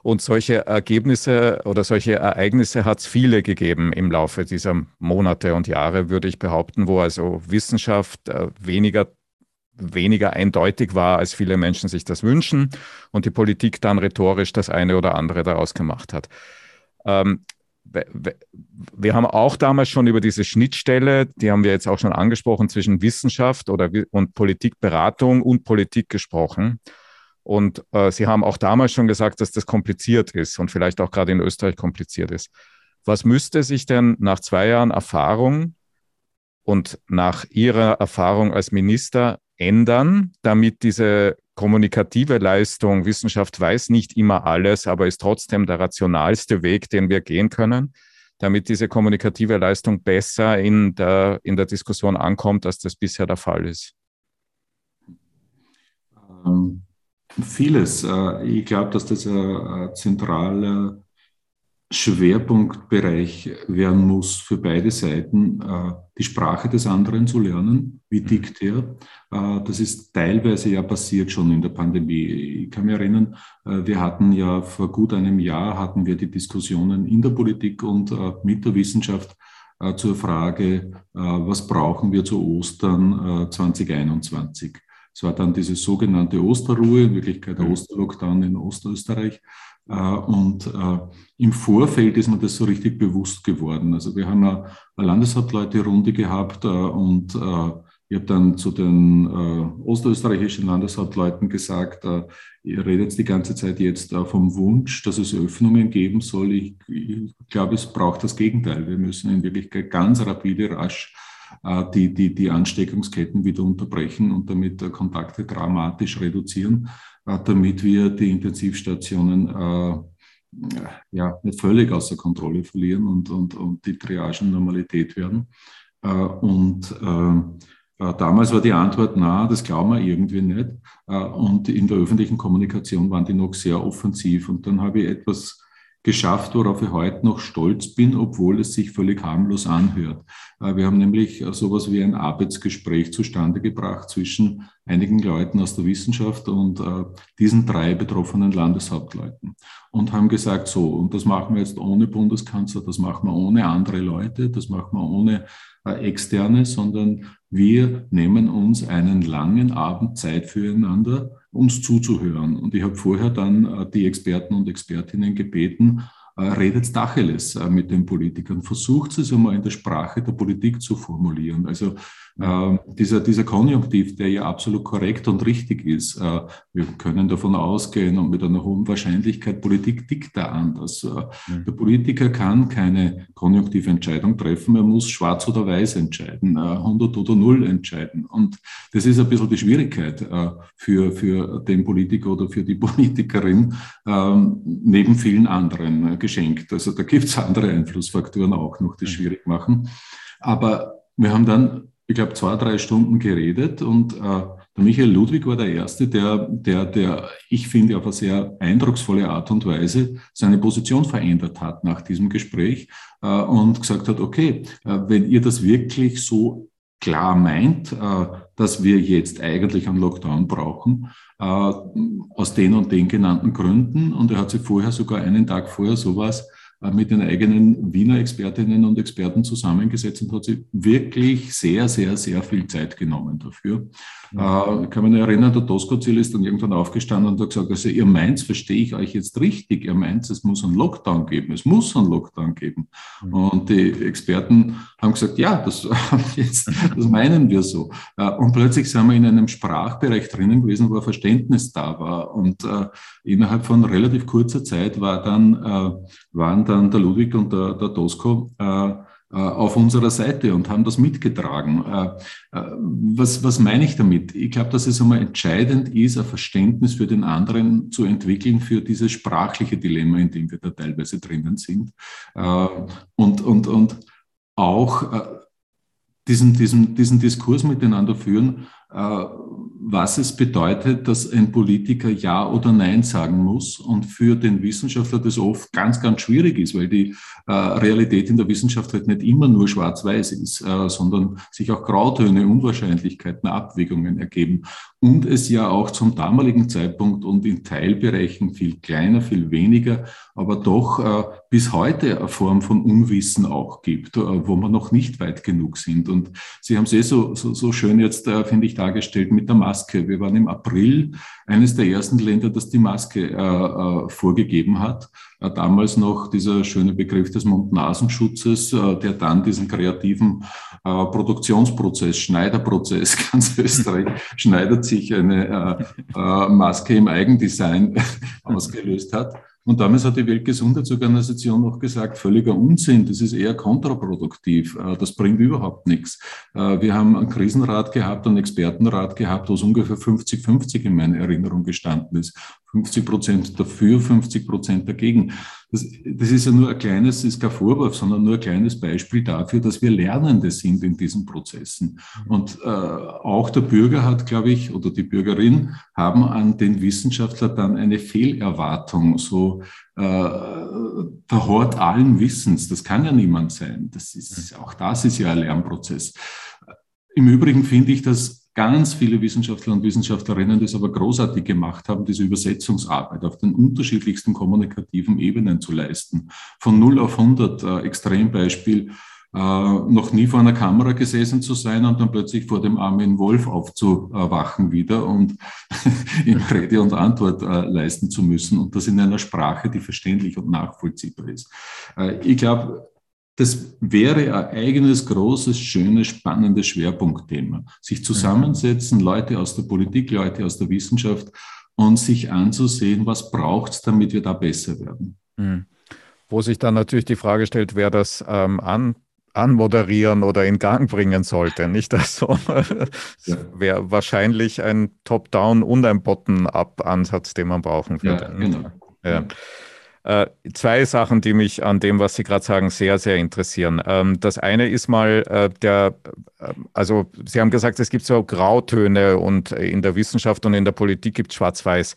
Und solche Ergebnisse oder solche Ereignisse hat es viele gegeben im Laufe dieser Monate und Jahre, würde ich behaupten, wo also Wissenschaft äh, weniger weniger eindeutig war, als viele Menschen sich das wünschen und die Politik dann rhetorisch das eine oder andere daraus gemacht hat. Ähm, wir haben auch damals schon über diese Schnittstelle, die haben wir jetzt auch schon angesprochen, zwischen Wissenschaft oder, und Politikberatung und Politik gesprochen. Und äh, Sie haben auch damals schon gesagt, dass das kompliziert ist und vielleicht auch gerade in Österreich kompliziert ist. Was müsste sich denn nach zwei Jahren Erfahrung und nach Ihrer Erfahrung als Minister ändern, damit diese kommunikative Leistung, Wissenschaft weiß nicht immer alles, aber ist trotzdem der rationalste Weg, den wir gehen können, damit diese kommunikative Leistung besser in der, in der Diskussion ankommt, als das bisher der Fall ist? Ähm, vieles. Äh, ich glaube, dass das ein zentraler Schwerpunktbereich werden muss für beide Seiten, äh, die Sprache des anderen zu lernen. Wie mhm. tickt er? Äh, das ist teilweise ja passiert schon in der Pandemie. Ich kann mich erinnern, äh, wir hatten ja vor gut einem Jahr hatten wir die Diskussionen in der Politik und mit der Wissenschaft zur Frage, was brauchen wir zu Ostern 2021? Es war dann diese sogenannte Osterruhe, in Wirklichkeit der mhm. Osterlockdown in Ostösterreich. Äh, und äh, im Vorfeld ist mir das so richtig bewusst geworden. Also wir haben eine Landeshauptleute-Runde gehabt äh, und ich habe dann zu den ostösterreichischen Landeshauptleuten gesagt, ihr redet die ganze Zeit jetzt vom Wunsch, dass es Öffnungen geben soll. Ich, glaube, es braucht das Gegenteil. Wir müssen in Wirklichkeit ganz rapide, rasch die, die, die Ansteckungsketten wieder unterbrechen und damit Kontakte dramatisch reduzieren. Äh, damit wir die Intensivstationen äh, ja, nicht völlig außer Kontrolle verlieren und, und, und die Triagen Normalität werden. Äh, und damals war die Antwort, na, das glauben wir irgendwie nicht. und in der öffentlichen Kommunikation waren die noch sehr offensiv. Und dann habe ich etwas geschafft, worauf ich heute noch stolz bin, obwohl es sich völlig harmlos anhört. Äh, wir haben nämlich äh, sowas wie ein Arbeitsgespräch zustande gebracht zwischen einigen Leuten aus der Wissenschaft und äh, diesen drei betroffenen Landeshauptleuten und haben gesagt, so, und das machen wir jetzt ohne Bundeskanzler, das machen wir ohne andere Leute, das machen wir ohne Externe, sondern wir nehmen uns einen langen Abend Zeit füreinander uns zuzuhören. Und ich habe vorher dann äh, die Experten und Expertinnen gebeten, äh, redet Dacheles äh, mit den Politikern, versucht es einmal in der Sprache der Politik zu formulieren. Also äh, dieser, dieser Konjunktiv, der ja absolut korrekt und richtig ist, äh, wir können davon ausgehen und mit einer hohen Wahrscheinlichkeit, Politik tickt da anders. Äh, mhm. Der Politiker kann keine konjunktive Entscheidung treffen, er muss schwarz oder weiß entscheiden, 100 oder 0 entscheiden. Und das ist ein bisschen die Schwierigkeit für, für den Politiker oder für die [laughs] Politikerin, ähm, neben vielen anderen geschenkt. Also da gibt es andere Einflussfaktoren auch noch, die mhm. schwierig machen. Aber wir haben dann ich glaube, zwei, drei Stunden geredet und äh, der Michael Ludwig war der Erste, der, der, der, ich finde, auf eine sehr eindrucksvolle Art und Weise seine Position verändert hat nach diesem Gespräch äh, und gesagt hat, okay, äh, wenn ihr das wirklich so klar meint, äh, dass wir jetzt eigentlich einen Lockdown brauchen, äh, aus den und den genannten Gründen, und er hat sich vorher sogar einen Tag vorher sowas mit den eigenen Wiener Expertinnen und Experten zusammengesetzt und hat sich wirklich sehr, sehr, sehr viel Zeit genommen dafür. Ja. Äh, ich kann mich erinnern, der Doskozil ist dann irgendwann aufgestanden und hat gesagt, also ihr meint, verstehe ich euch jetzt richtig, ihr meint, es muss einen Lockdown geben, es muss einen Lockdown geben. Mhm. Und die Experten haben gesagt, ja, das, [laughs] jetzt, das meinen wir so. Äh, und plötzlich sind wir in einem Sprachbereich drinnen gewesen, wo ein Verständnis da war. Und äh, innerhalb von relativ kurzer Zeit war dann, äh, waren dann der Ludwig und der, der Dosko äh, äh, auf unserer Seite und haben das mitgetragen. Äh, äh, was, was meine ich damit? Ich glaube, dass es einmal entscheidend ist, ein Verständnis für den anderen zu entwickeln, für dieses sprachliche Dilemma, in dem wir da teilweise drinnen sind. Und, und, und auch diesen, diesen, diesen Diskurs miteinander führen, was es bedeutet, dass ein Politiker Ja oder Nein sagen muss und für den Wissenschaftler das oft ganz, ganz schwierig ist, weil die äh, Realität in der Wissenschaft halt nicht immer nur schwarz-weiß ist, äh, sondern sich auch Grautöne, Unwahrscheinlichkeiten, Abwägungen ergeben und es ja auch zum damaligen Zeitpunkt und in Teilbereichen viel kleiner, viel weniger, aber doch äh, bis heute eine Form von Unwissen auch gibt, äh, wo wir noch nicht weit genug sind. Und Sie haben es eh so, so, so schön jetzt, äh, finde ich, dargestellt mit der Maske. Wir waren im April eines der ersten Länder, das die Maske äh, äh, vorgegeben hat. Äh, damals noch dieser schöne Begriff des Mund-Nasenschutzes, der dann diesen kreativen Produktionsprozess, Schneiderprozess, [laughs] ganz Österreich schneidet sich eine Maske im Eigendesign [laughs] ausgelöst hat. Und damals hat die Weltgesundheitsorganisation noch gesagt, völliger Unsinn, das ist eher kontraproduktiv, das bringt überhaupt nichts. Wir haben einen Krisenrat gehabt, einen Expertenrat gehabt, wo es ungefähr 50-50 in meiner Erinnerung gestanden ist. 50 Prozent dafür, 50 Prozent dagegen. Das, das, ist ja nur ein kleines, ist kein Vorwurf, sondern nur ein kleines Beispiel dafür, dass wir Lernende sind in diesen Prozessen. Und äh, auch der Bürger hat, glaube ich, oder die Bürgerin haben an den Wissenschaftler dann eine Fehlerwartung, so äh, der Hort allen Wissens. Das kann ja niemand sein. Das ist, mhm. auch das ist ja ein Lernprozess. Im Übrigen finde ich, dass ganz viele Wissenschaftler und Wissenschaftlerinnen das aber großartig gemacht haben, diese Übersetzungsarbeit auf den unterschiedlichsten kommunikativen Ebenen zu leisten. Von 0 auf 100, äh, Extrembeispiel, äh, noch nie vor einer Kamera gesessen zu sein und dann plötzlich vor dem armen Wolf aufzuwachen wieder und [laughs] ihm Rede und Antwort äh, leisten zu müssen und das in einer Sprache, die verständlich und nachvollziehbar ist. Äh, ich glaube, das wäre ein eigenes, großes, schönes, spannendes Schwerpunktthema. Sich zusammensetzen, Leute aus der Politik, Leute aus der Wissenschaft und sich anzusehen, was braucht es, damit wir da besser werden. Mhm. Wo sich dann natürlich die Frage stellt, wer das ähm, an, anmoderieren oder in Gang bringen sollte. Nicht das [laughs] so. ja. wäre wahrscheinlich ein Top-Down und ein Bottom-up-Ansatz, den man brauchen würde. Ja, genau. Ja. Äh, zwei Sachen, die mich an dem, was Sie gerade sagen, sehr, sehr interessieren. Ähm, das eine ist mal äh, der, äh, also Sie haben gesagt, es gibt so Grautöne und in der Wissenschaft und in der Politik gibt es Schwarz-Weiß.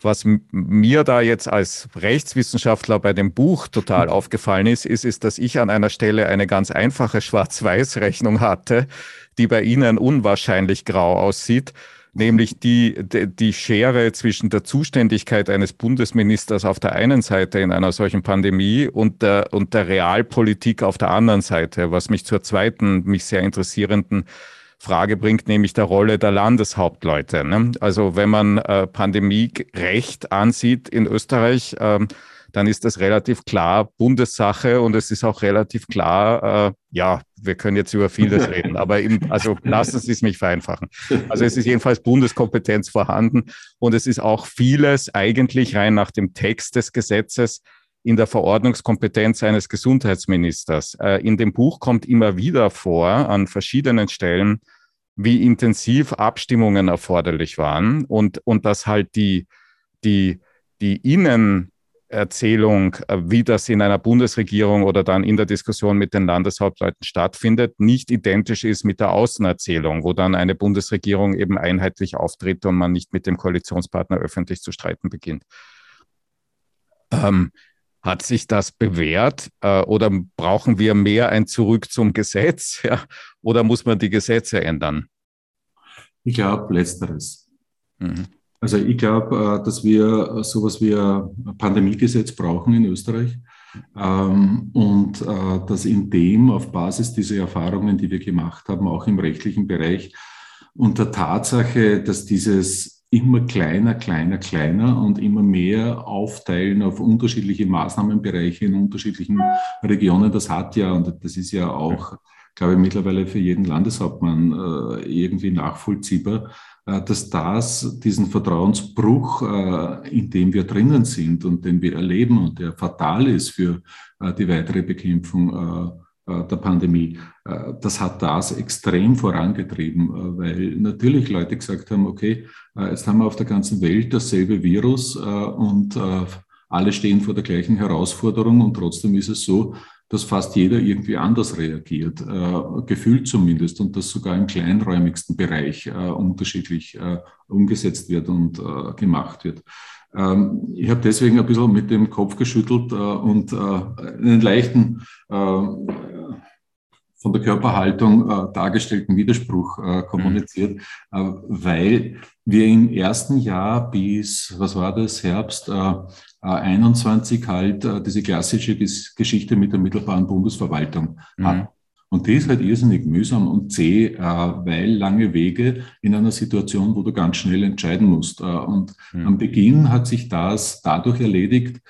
Was mir da jetzt als Rechtswissenschaftler bei dem Buch total aufgefallen ist, ist, ist, dass ich an einer Stelle eine ganz einfache Schwarz-Weiß-Rechnung hatte, die bei Ihnen unwahrscheinlich grau aussieht nämlich die, die Schere zwischen der Zuständigkeit eines Bundesministers auf der einen Seite in einer solchen Pandemie und der, und der Realpolitik auf der anderen Seite, was mich zur zweiten, mich sehr interessierenden Frage bringt, nämlich der Rolle der Landeshauptleute. Ne? Also wenn man äh, Pandemierecht ansieht in Österreich, ähm, dann ist das relativ klar Bundessache und es ist auch relativ klar, äh, ja, wir können jetzt über vieles [laughs] reden, aber im, also lassen Sie es mich vereinfachen. Also es ist jedenfalls Bundeskompetenz vorhanden und es ist auch vieles eigentlich rein nach dem Text des Gesetzes in der Verordnungskompetenz eines Gesundheitsministers. Äh, in dem Buch kommt immer wieder vor, an verschiedenen Stellen, wie intensiv Abstimmungen erforderlich waren und, und dass halt die, die, die Innen, Erzählung, äh, wie das in einer Bundesregierung oder dann in der Diskussion mit den Landeshauptleuten stattfindet, nicht identisch ist mit der Außenerzählung, wo dann eine Bundesregierung eben einheitlich auftritt und man nicht mit dem Koalitionspartner öffentlich zu streiten beginnt. Ähm, hat sich das bewährt äh, oder brauchen wir mehr ein Zurück zum Gesetz [laughs] ja? oder muss man die Gesetze ändern? Ich glaube, letzteres. Mhm. Also ich glaube, äh, dass wir sowas wie ein Pandemiegesetz brauchen in Österreich, Ähm, und äh, dass in dem auf Basis dieser Erfahrungen, die wir gemacht haben, auch im rechtlichen Bereich, und der Tatsache, dass dieses immer kleiner, kleiner, kleiner und immer mehr aufteilen auf unterschiedliche Maßnahmenbereiche in unterschiedlichen Regionen, das hat ja, und das ist ja auch, glaube ich, mittlerweile für jeden Landeshauptmann äh, irgendwie nachvollziehbar, äh, dass das diesen Vertrauensbruch, äh, in dem wir drinnen sind und den wir erleben und der fatal ist für die weitere Bekämpfung der Pandemie, das hat das extrem vorangetrieben, weil natürlich Leute gesagt haben, okay, jetzt haben wir auf der ganzen Welt dasselbe Virus und alle stehen vor der gleichen Herausforderung und trotzdem ist es so, dass fast jeder irgendwie anders reagiert, äh, gefühlt zumindest, und das sogar im kleinräumigsten Bereich äh, unterschiedlich äh, umgesetzt wird und äh, gemacht wird. Ähm, ich habe deswegen ein bisschen mit dem Kopf geschüttelt äh, und äh, einen leichten von der Körperhaltung äh, dargestellten Widerspruch äh, kommuniziert, mhm. äh, weil wir im ersten Jahr bis, was war das, Herbst äh, 21 halt äh, diese klassische Geschichte mit der mittelbaren Bundesverwaltung mhm. hatten. Und die ist halt irrsinnig mühsam und zäh, äh, weil lange Wege in einer Situation, wo du ganz schnell entscheiden musst. Äh, und mhm. am Beginn hat sich das dadurch erledigt, äh,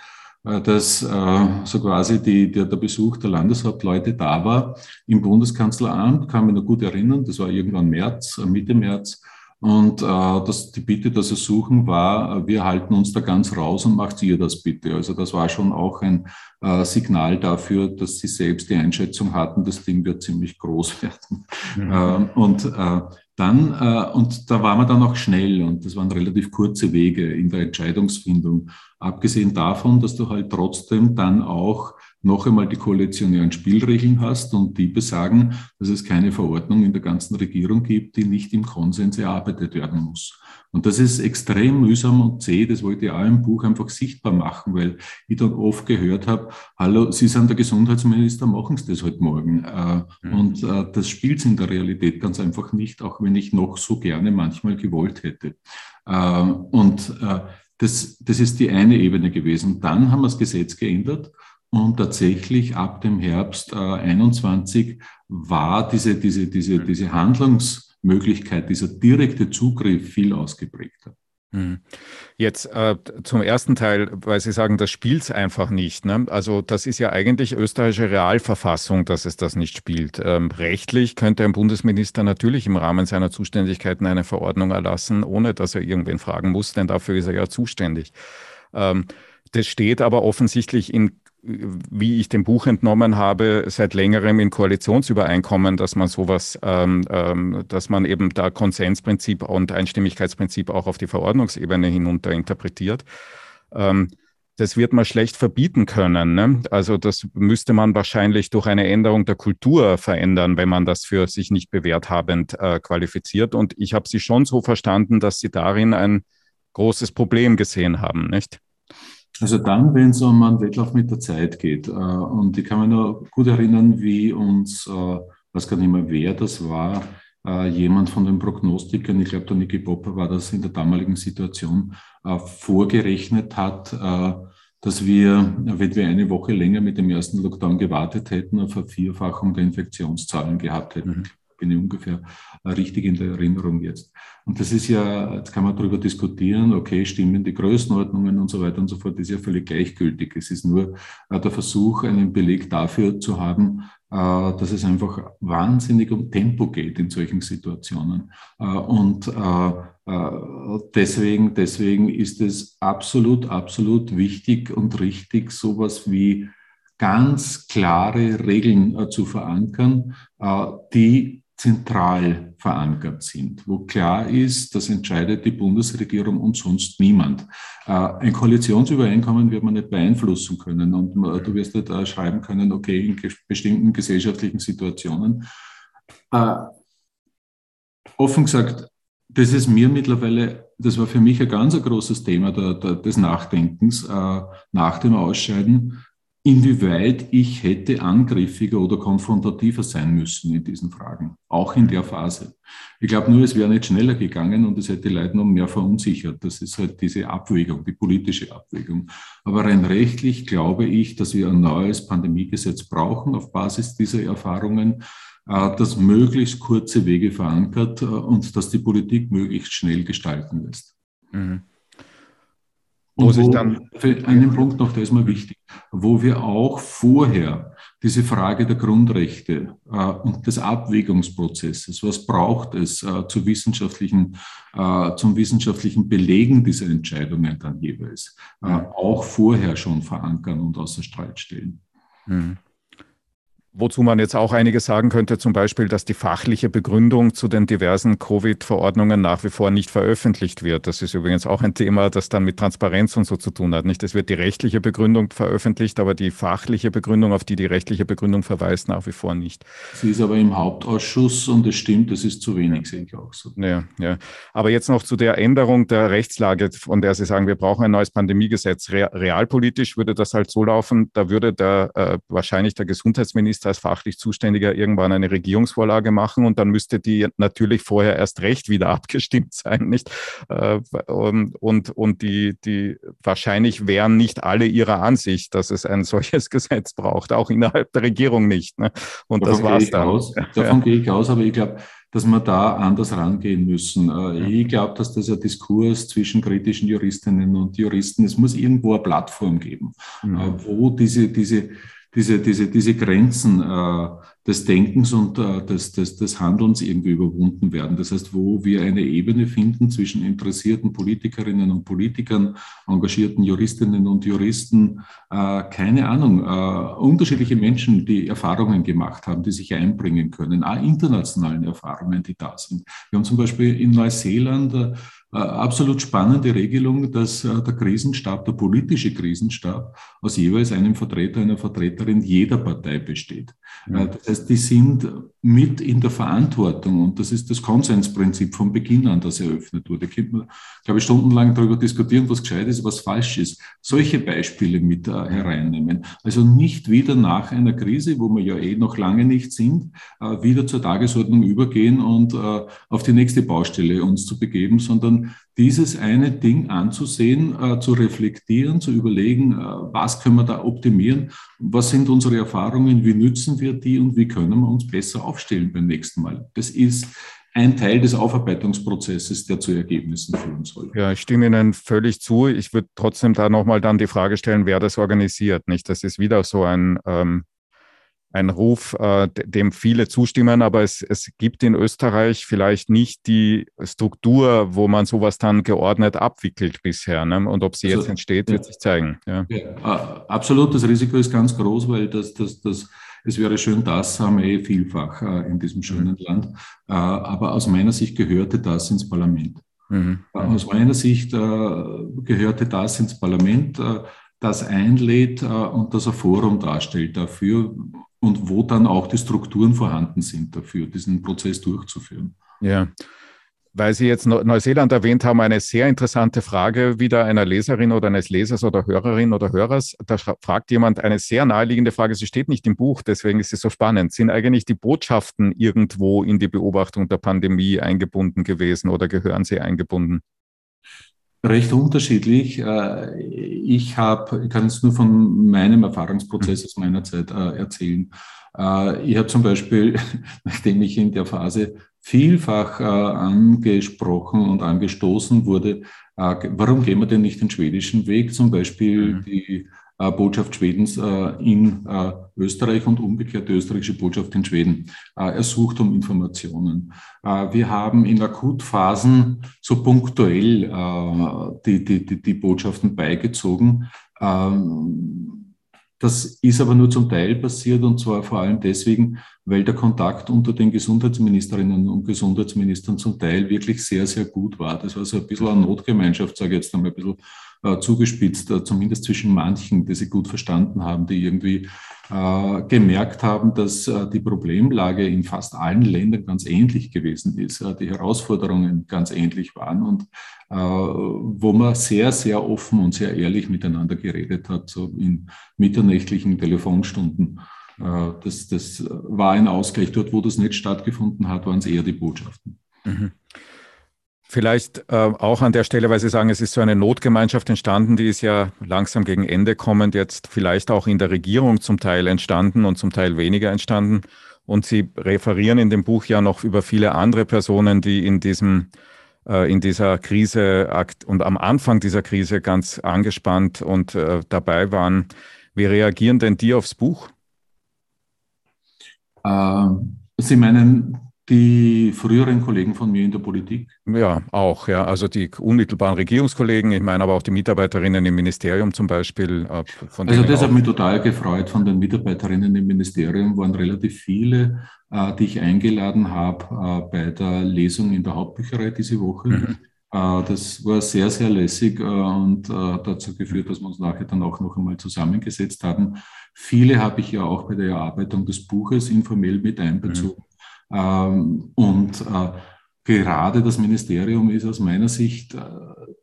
dass äh, so quasi die, der, der Besuch der Landeshauptleute da war im Bundeskanzleramt, kann mich noch gut erinnern, das war irgendwann März, Mitte März. Und äh, das, die Bitte, das Ersuchen war, wir halten uns da ganz raus und macht ihr das bitte. Also das war schon auch ein äh, Signal dafür, dass sie selbst die Einschätzung hatten, das Ding wird ziemlich groß [laughs] werden. Mhm. Äh, und äh, dann, äh, und da waren wir dann auch schnell und das waren relativ kurze Wege in der Entscheidungsfindung. Abgesehen davon, dass du halt trotzdem dann auch noch einmal die koalitionären Spielregeln hast und die besagen, dass es keine Verordnung in der ganzen Regierung gibt, die nicht im Konsens erarbeitet werden muss. Und das ist extrem mühsam und zäh. Das wollte ich auch im Buch einfach sichtbar machen, weil ich dann oft gehört habe, hallo, Sie sind der Gesundheitsminister, machen Sie das heute morgen. Äh, mhm. Und äh, das spielt in der Realität ganz einfach nicht, auch wenn ich noch so gerne manchmal gewollt hätte. Äh, und das, das ist die eine Ebene gewesen. Dann haben wir das Gesetz geändert und tatsächlich ab dem Herbst äh, 21 war diese, diese, diese, mhm. diese Handlungsmöglichkeit, dieser direkte Zugriff viel ausgeprägter. Mhm. Jetzt äh, zum ersten Teil, weil Sie sagen, das spielt es einfach nicht. Ne? Also das ist ja eigentlich österreichische Realverfassung, dass es das nicht spielt. Ähm, rechtlich könnte ein Bundesminister natürlich im Rahmen seiner Zuständigkeiten eine Verordnung erlassen, ohne dass er irgendwen fragen muss, denn dafür ist er ja zuständig. Ähm, das steht aber offensichtlich in wie ich dem Buch entnommen habe, seit längerem in Koalitionsübereinkommen, dass man sowas, ähm, ähm, dass man eben da Konsensprinzip und Einstimmigkeitsprinzip auch auf die Verordnungsebene hinunter interpretiert. Ähm, das wird man schlecht verbieten können. Ne? Also das müsste man wahrscheinlich durch eine Änderung der Kultur verändern, wenn man das für sich nicht bewährt habend äh, qualifiziert. Und ich habe Sie schon so verstanden, dass Sie darin ein großes Problem gesehen haben, nicht? Also dann, wenn es um einen Wettlauf mit der Zeit geht. Äh, und ich kann mich noch gut erinnern, wie uns, äh, weiß gar nicht mehr, wer das war, äh, jemand von den Prognostikern, ich glaube, der Niki Popper war das in der damaligen Situation, vorgerechnet hat, dass wir, wenn wir eine Woche länger mit dem ersten Lockdown gewartet hätten, eine Vervierfachung der Infektionszahlen gehabt hätten. Mhm bin ich ungefähr äh, richtig in der Erinnerung jetzt. Und das ist ja, jetzt kann man darüber diskutieren, okay, stimmen die Größenordnungen und so weiter und so fort, ist ja völlig gleichgültig. Es ist nur äh, der Versuch, einen Beleg dafür zu haben, äh, dass es einfach wahnsinnig um Tempo geht in solchen Situationen. Und deswegen, deswegen ist es absolut, absolut wichtig und richtig, sowas wie ganz klare Regeln zu verankern, die zentral verankert sind, wo klar ist, das entscheidet die Bundesregierung und sonst niemand. Äh, ein Koalitionsübereinkommen wird man nicht beeinflussen können und du wirst nicht äh, schreiben können, okay, in bestimmten gesellschaftlichen Situationen. Äh, offen gesagt, das ist mir mittlerweile, das war für mich ein ganz großes Thema des Nachdenkens nach dem Ausscheiden inwieweit ich hätte angriffiger oder konfrontativer sein müssen in diesen Fragen, auch in der Phase. Ich glaube nur, es wäre nicht schneller gegangen und es hätte Leute noch mehr verunsichert. Das ist halt diese Abwägung, die politische Abwägung. Aber rein rechtlich glaube ich, dass wir ein neues Pandemiegesetz brauchen auf Basis dieser Erfahrungen, äh, das möglichst kurze Wege verankert äh, und das die Politik möglichst schnell gestalten lässt. Mhm. Wo, dann einen Punkt noch, der ist mir wichtig, wo wir auch vorher diese Frage der Grundrechte äh, und des Abwägungsprozesses, was braucht es äh, zu wissenschaftlichen, äh, zum wissenschaftlichen Belegen dieser Entscheidungen dann jeweils, äh, auch vorher schon verankern und außer Streit stellen. Mhm. Wozu man jetzt auch einiges sagen könnte, zum Beispiel, dass die fachliche Begründung zu den diversen Covid-Verordnungen nach wie vor nicht veröffentlicht wird. Das ist übrigens auch ein Thema, das dann mit Transparenz und so zu tun hat. Nicht, es wird die rechtliche Begründung veröffentlicht, aber die fachliche Begründung, auf die die rechtliche Begründung verweist, nach wie vor nicht. Sie ist aber im Hauptausschuss und es stimmt, es ist zu wenig, sehe ich auch so. Ja, ja. Aber jetzt noch zu der Änderung der Rechtslage, von der Sie sagen, wir brauchen ein neues Pandemiegesetz. Realpolitisch würde das halt so laufen, da würde der äh, wahrscheinlich der Gesundheitsminister als fachlich Zuständiger irgendwann eine Regierungsvorlage machen und dann müsste die natürlich vorher erst recht wieder [laughs] abgestimmt sein, nicht? Äh, und, und die, die wahrscheinlich wären nicht alle ihrer Ansicht, dass es ein [laughs] solches Gesetz braucht, auch innerhalb der Regierung nicht. Ne? Und davon das war's dann. Aus, davon ja. gehe ich aus, aber ich glaube, dass wir da anders rangehen müssen. Äh, ich glaube, dass das ein Diskurs zwischen kritischen Juristinnen und Juristen, es muss irgendwo eine Plattform geben, mhm. Äh, wo diese, diese diese, diese, diese Grenzen äh, des Denkens und äh, des, des, des Handelns irgendwie überwunden werden. Das heißt, wo wir eine Ebene finden zwischen interessierten Politikerinnen und Politikern, engagierten Juristinnen und Juristen, äh, keine Ahnung, äh, unterschiedliche Menschen, die Erfahrungen gemacht haben, die sich einbringen können, auch internationalen Erfahrungen, die da sind. Wir haben zum Beispiel in Neuseeland äh, absolut spannende Regelung, dass äh, der Krisenstab, der politische Krisenstab, aus jeweils einem Vertreter, einer Vertreterin jeder Partei besteht. Äh, das heißt, die sind mit in der Verantwortung und das ist das Konsensprinzip von Beginn an, das eröffnet wurde. Da könnte man, glaube ich, stundenlang darüber diskutieren, was gescheit ist, was falsch ist. Solche Beispiele mit hereinnehmen. Also nicht wieder nach einer Krise, wo wir ja eh noch lange nicht sind, wieder zur Tagesordnung übergehen und auf die nächste Baustelle uns zu begeben, sondern dieses eine Ding anzusehen, äh, zu reflektieren, zu überlegen, äh, was können wir da optimieren, was sind unsere Erfahrungen, wie nützen wir die und wie können wir uns besser aufstellen beim nächsten Mal. Das ist ein Teil des Aufarbeitungsprozesses, der zu Ergebnissen führen soll. Ja, ich stimme Ihnen völlig zu. Ich würde trotzdem da nochmal dann die Frage stellen, wer das organisiert. Nicht, das ist wieder so ein ähm, ein Ruf, äh, dem viele zustimmen, aber es, es gibt in Österreich vielleicht nicht die Struktur, wo man sowas dann geordnet abwickelt bisher. Ne? Und ob sie also, jetzt entsteht, wird sich zeigen. Ja. ja. absolut, das Risiko ist ganz groß, weil das, das, das, es wäre schön, das haben wir eh vielfach äh, in diesem schönen mhm. Land. Äh, aber aus meiner Sicht gehörte das ins Parlament. Mhm. Äh, aus meiner Sicht äh, gehörte das ins Parlament äh, das einlädt und das ein Forum darstellt dafür, und wo dann auch die Strukturen vorhanden sind dafür, diesen Prozess durchzuführen. Ja. Weil Sie jetzt Neuseeland erwähnt haben, eine sehr interessante Frage wieder einer Leserin oder eines Lesers oder Hörerin oder Hörers. Da fragt jemand eine sehr naheliegende Frage. Sie steht nicht im Buch, deswegen ist sie so spannend. Sind eigentlich die Botschaften irgendwo in die Beobachtung der Pandemie eingebunden gewesen oder gehören sie eingebunden? recht unterschiedlich. Äh, ich habe, ich kann es nur von meinem Erfahrungsprozess aus meiner Zeit äh, erzählen. Äh, ich habe zum Beispiel, [laughs] nachdem ich in der Phase vielfach angesprochen und angestoßen wurde, warum gehen wir denn nicht den schwedischen Weg? Zum Beispiel mhm. die äh, Botschaft Schwedens äh, in äh, Österreich und umgekehrt die österreichische Botschaft in Schweden ersucht um Informationen. Wir haben in Akutphasen so punktuell die, die, die, die Botschaften beigezogen. Das ist aber nur zum Teil passiert und zwar vor allem deswegen, weil der Kontakt unter den Gesundheitsministerinnen und Gesundheitsministern zum Teil wirklich sehr, sehr gut war. Das war so ein bisschen eine Notgemeinschaft, sage ich jetzt einmal ein bisschen äh, zugespitzt, äh, zumindest zwischen manchen, die sie gut verstanden haben, die irgendwie äh, gemerkt haben, dass die Problemlage in fast allen Ländern ganz ähnlich gewesen ist, die Herausforderungen ganz ähnlich waren und wo man sehr, sehr offen und sehr ehrlich miteinander geredet hat, so in mitternächtlichen Telefonstunden. Das, das war ein Ausgleich. Dort, wo das nicht stattgefunden hat, waren es eher die Botschaften. Mhm. Vielleicht äh, auch an der Stelle, weil Sie sagen, es ist so eine Notgemeinschaft entstanden, die ist ja langsam gegen Ende kommend, jetzt vielleicht auch in der Regierung zum Teil entstanden und zum Teil weniger entstanden. Und Sie referieren in dem Buch ja noch über viele andere Personen, die in diesem äh, in dieser Krise und am Anfang dieser Krise ganz angespannt und äh, dabei waren. Wie reagieren denn die aufs Buch? Ähm, Sie meinen die früheren Kollegen von mir in der Politik? Ja, auch, ja. Also die unmittelbaren Regierungskollegen, ich meine aber auch die Mitarbeiterinnen im Ministerium zum Beispiel. Äh, also das hat mich total gefreut. Von den Mitarbeiterinnen im Ministerium waren relativ viele, äh, die ich eingeladen habe äh, bei der Lesung in der Hauptbücherei diese Woche. Mhm. Das war sehr, sehr lässig und dazu geführt, dass wir uns nachher dann auch noch einmal zusammengesetzt haben. Viele habe ich ja auch bei der Erarbeitung des Buches informell mit einbezogen. Mhm. Ähm, und äh, gerade das Ministerium ist aus meiner Sicht, äh,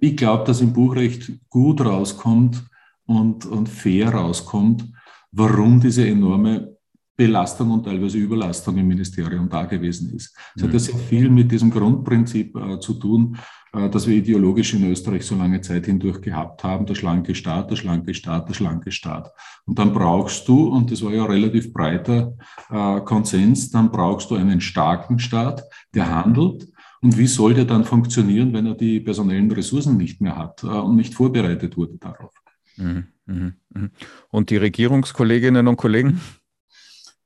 ich glaube, dass im Buchrecht gut rauskommt und, und fair rauskommt, warum diese enorme Belastung und teilweise Überlastung im Ministerium da gewesen ist. Es hat ja sehr viel mit diesem Grundprinzip äh, zu tun, äh, das wir ideologisch in Österreich so lange Zeit hindurch gehabt haben, der schlanke Staat, der schlanke Staat, der schlanke Staat. Und dann brauchst du, und das war ja relativ breiter äh, Konsens, dann brauchst du einen starken Staat, der handelt. Und wie soll der dann funktionieren, wenn er die personellen Ressourcen nicht mehr hat äh, und nicht vorbereitet wurde darauf? Mhm, mhm, mhm. Und die Regierungskolleginnen und Kollegen?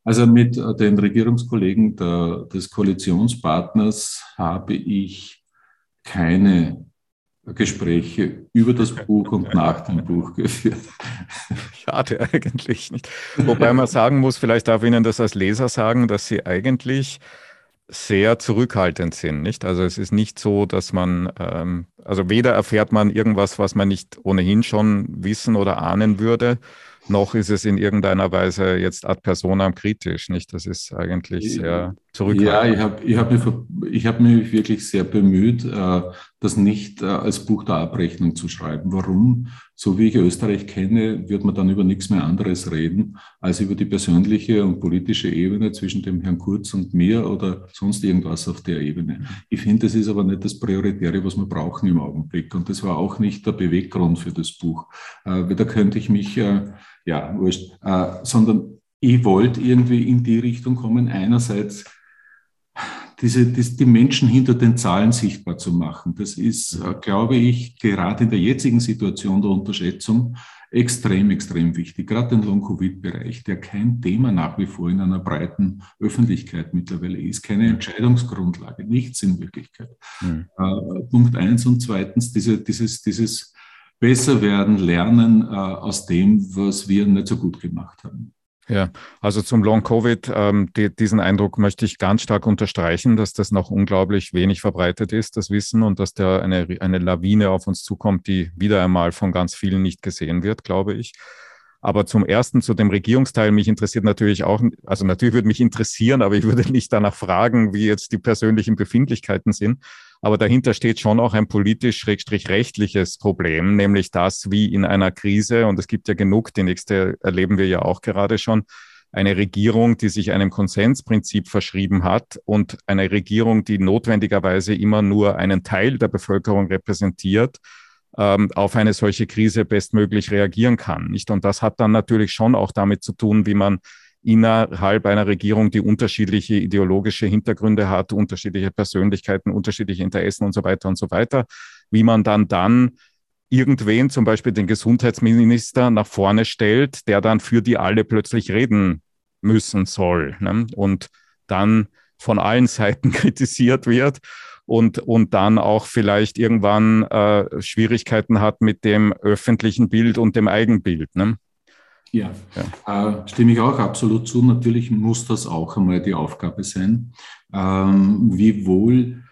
Also mit äh, den Regierungskollegen der, des Koalitionspartners habe ich keine Gespräche über das Buch und nach dem Buch geführt. Schade eigentlich nicht. Wobei man sagen muss, vielleicht darf ich Ihnen das als Leser sagen, dass Sie eigentlich sehr zurückhaltend sind, nicht? Also es ist nicht so, dass man, ähm, also weder erfährt man irgendwas, was man nicht ohnehin schon wissen oder ahnen würde, noch ist es in irgendeiner Weise jetzt ad personam kritisch, nicht? Das ist eigentlich sehr zurückhaltend. Ja, ich habe ich hab mich, hab mich wirklich sehr bemüht, äh, das nicht äh, als Buch der Abrechnung zu schreiben. Warum? So wie ich Österreich kenne, wird man dann über nichts mehr anderes reden, als über die persönliche und politische Ebene zwischen dem Herrn Kurz und mir oder sonst irgendwas auf der Ebene. Ich finde, das ist aber nicht das Prioritäre, was wir brauchen im Augenblick. Und das war auch nicht der Beweggrund für das Buch. Äh, da könnte ich mich ja, wurscht, äh, sondern ich wollte irgendwie in die Richtung kommen, einerseits diese, die, die Menschen hinter den Zahlen sichtbar zu machen. Das ist, äh, glaube ich, gerade in der jetzigen Situation der Unterschätzung extrem, extrem wichtig. Gerade den Long-Covid-Bereich, der kein Thema nach wie vor in einer breiten Öffentlichkeit mittlerweile ist, keine Entscheidungsgrundlage, nichts in Wirklichkeit. Mhm. Äh, Punkt eins und zweitens diese, dieses, dieses besser werden, lernen äh, aus dem, was wir nicht so gut gemacht haben. Ja, also zum Long Covid, ähm, die, diesen Eindruck möchte ich ganz stark unterstreichen, dass das noch unglaublich wenig verbreitet ist, das Wissen, und dass da eine, eine Lawine auf uns zukommt, die wieder einmal von ganz vielen nicht gesehen wird, glaube ich. Aber zum ersten, zu dem Regierungsteil, mich interessiert natürlich auch, also natürlich würde mich interessieren, aber ich würde nicht danach fragen, wie jetzt die persönlichen Befindlichkeiten sind. Aber dahinter steht schon auch ein politisch-rechtliches Problem, nämlich das, wie in einer Krise, und es gibt ja genug, die nächste erleben wir ja auch gerade schon, eine Regierung, die sich einem Konsensprinzip verschrieben hat und eine Regierung, die notwendigerweise immer nur einen Teil der Bevölkerung repräsentiert, ähm, auf eine solche Krise bestmöglich reagieren kann. Nicht? Und das hat dann natürlich schon auch damit zu tun, wie man innerhalb einer Regierung, die unterschiedliche ideologische Hintergründe hat, unterschiedliche Persönlichkeiten, unterschiedliche Interessen und so weiter und so weiter, wie man dann dann irgendwen, zum Beispiel den Gesundheitsminister, nach vorne stellt, der dann für die alle plötzlich reden müssen soll ne? und dann von allen [laughs] Seiten kritisiert wird und, und dann auch vielleicht irgendwann äh, Schwierigkeiten hat mit dem öffentlichen Bild und dem Eigenbild. Ne? Ja, ja. Äh, stimme ich auch absolut zu. Natürlich muss das auch einmal die Aufgabe sein. Ähm, wie wohl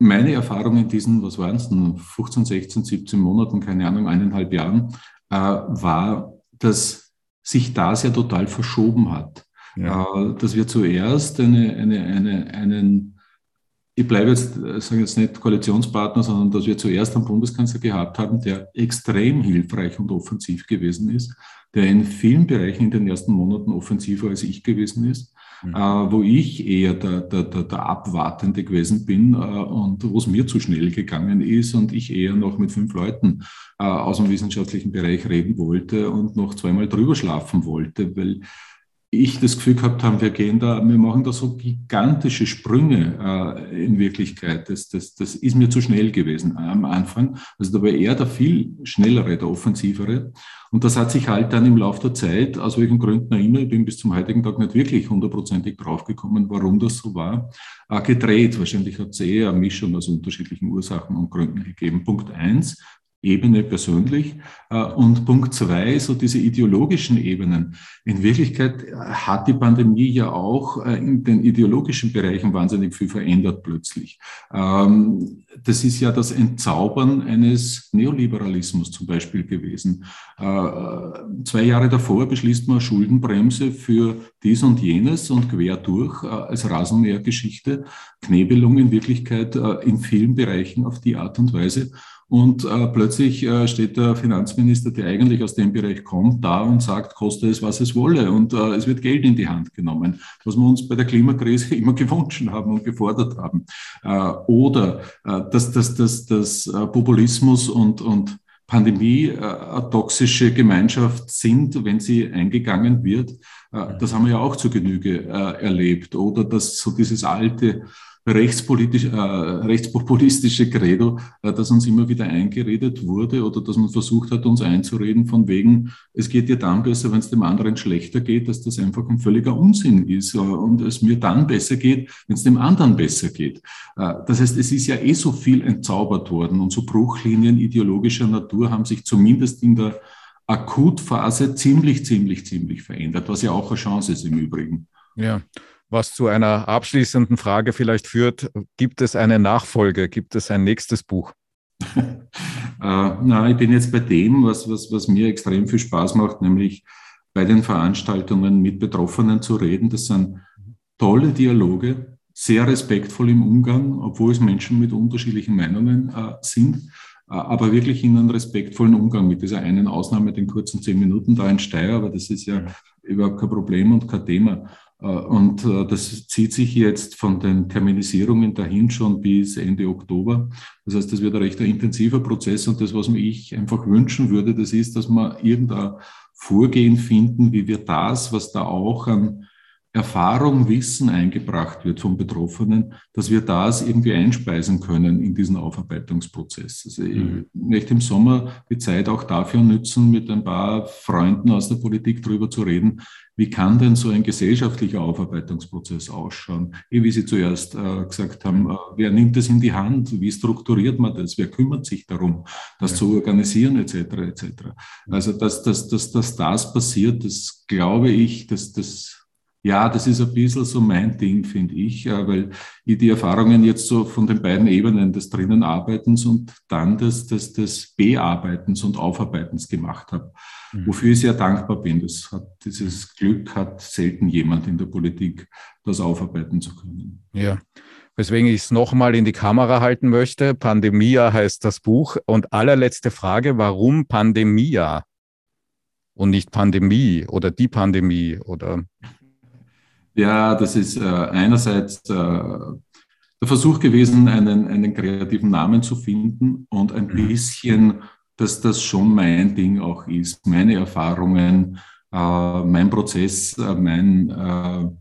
meine Erfahrung in diesen, was waren es denn, 15, 16, 17 Monaten, keine Ahnung, eineinhalb Jahren, äh, war, dass sich das ja total verschoben hat. Ja. Äh, dass wir zuerst eine, eine, eine, einen, ich bleibe jetzt, äh, sage jetzt nicht Koalitionspartner, sondern dass wir zuerst einen Bundeskanzler gehabt haben, der extrem hilfreich und offensiv gewesen ist, der in vielen Bereichen in den ersten Monaten offensiver als ich gewesen ist mhm. äh, wo ich eher der, der, der, der Abwartende gewesen bin äh, und wo es mir zu schnell gegangen ist und ich eher noch mit fünf Leuten äh, aus dem wissenschaftlichen Bereich reden wollte und noch zweimal drüber schlafen wollte, weil ich das Gefühl gehabt habe, wir gehen da, wir machen da so gigantische Sprünge äh, in Wirklichkeit. Das, das, das ist mir zu schnell gewesen am Anfang. Also da war er der viel schnellere, der offensivere. Und das hat sich halt dann im Laufe der Zeit, aus welchen Gründen auch immer, ich bin bis zum heutigen Tag nicht wirklich hundertprozentig draufgekommen, warum das so war, äh, gedreht. Wahrscheinlich hat es eher eine Mischung aus unterschiedlichen Ursachen und Gründen gegeben. Punkt eins, Ebene persönlich. Äh, und Punkt zwei, so diese ideologischen Ebenen. In Wirklichkeit äh, hat die Pandemie ja auch äh, in den ideologischen Bereichen wahnsinnig viel verändert plötzlich. Ähm, das ist ja das Entzaubern eines Neoliberalismus zum Beispiel gewesen. Zwei Jahre davor beschließt man Schuldenbremse für dies und jenes und quer durch als Rasenmähergeschichte. Knebelung in Wirklichkeit in vielen Bereichen auf die Art und Weise. Und äh, plötzlich äh, steht der Finanzminister, der eigentlich aus dem Bereich kommt, da und sagt, koste es, was es wolle. Und äh, es wird Geld in die Hand genommen, was wir uns bei der Klimakrise [laughs] immer gewünscht haben und gefordert haben. Äh, oder äh, dass, dass, dass, dass äh, Populismus und, und Pandemie äh, toxische Gemeinschaft sind, wenn sie eingegangen wird. Äh, das haben wir ja auch zu Genüge äh, erlebt. Oder dass so dieses alte rechtspolitisch, äh, rechtspopulistische Credo, äh, das uns immer wieder eingeredet wurde oder dass man versucht hat, uns einzureden von wegen, es geht dir dann besser, wenn es dem anderen schlechter geht, dass das einfach ein völliger Unsinn ist äh, und es mir dann besser geht, wenn es dem anderen besser geht. Äh, das heißt, es ist ja eh so viel entzaubert worden und so Bruchlinien ideologischer Natur haben sich zumindest in der Akutphase ziemlich, ziemlich, ziemlich verändert, was ja auch eine Chance ist im Übrigen. Ja, was zu einer abschließenden Frage vielleicht führt. Gibt es eine Nachfolge? Gibt es ein nächstes Buch? [laughs] äh, na, ich bin jetzt bei dem, was, was, was mir extrem viel Spaß macht, nämlich bei den Veranstaltungen mit Betroffenen zu reden. Das sind tolle Dialoge, sehr respektvoll im Umgang, obwohl es Menschen mit unterschiedlichen Meinungen äh, sind, äh, aber wirklich in einem respektvollen Umgang mit dieser einen Ausnahme, den kurzen zehn Minuten da in Steyr, aber das ist ja überhaupt kein Problem und kein Thema. Äh, und äh, das zieht sich jetzt von den Terminisierungen dahin schon bis Ende Oktober. Das heißt, das wird ein recht intensiver Prozess. Und das, was mir ich einfach wünschen würde, das ist, dass wir irgendein Vorgehen finden, wie wir das, was da auch an Erfahrung, Wissen eingebracht wird von Betroffenen, dass wir das irgendwie einspeisen können in diesen Aufarbeitungsprozess. Also mhm. ich möchte im Sommer die Zeit auch dafür nutzen, mit ein paar Freunden aus der Politik darüber zu reden, wie kann denn so ein gesellschaftlicher Aufarbeitungsprozess ausschauen? Wie Sie zuerst äh, gesagt haben, äh, wer nimmt das in die Hand? Wie strukturiert man das? Wer kümmert sich darum, das ja. zu organisieren, etc. etc. Also, dass, dass, dass, dass das passiert, das glaube ich, dass das ja, das ist ein bisschen so mein Ding, finde ich, weil ich die Erfahrungen jetzt so von den beiden Ebenen des drinnen Arbeitens und dann des, des, des Bearbeitens und Aufarbeitens gemacht habe, mhm. wofür ich sehr dankbar bin. Das hat, dieses Glück hat selten jemand in der Politik, das aufarbeiten zu können. Ja. Weswegen ich es nochmal in die Kamera halten möchte. Pandemia heißt das Buch. Und allerletzte Frage, warum Pandemia und nicht Pandemie oder die Pandemie oder ja, das ist äh, einerseits äh, der Versuch gewesen, einen, einen kreativen Namen zu finden und ein mhm. bisschen, dass das schon mein Ding auch ist, meine Erfahrungen, äh, mein Prozess, äh, mein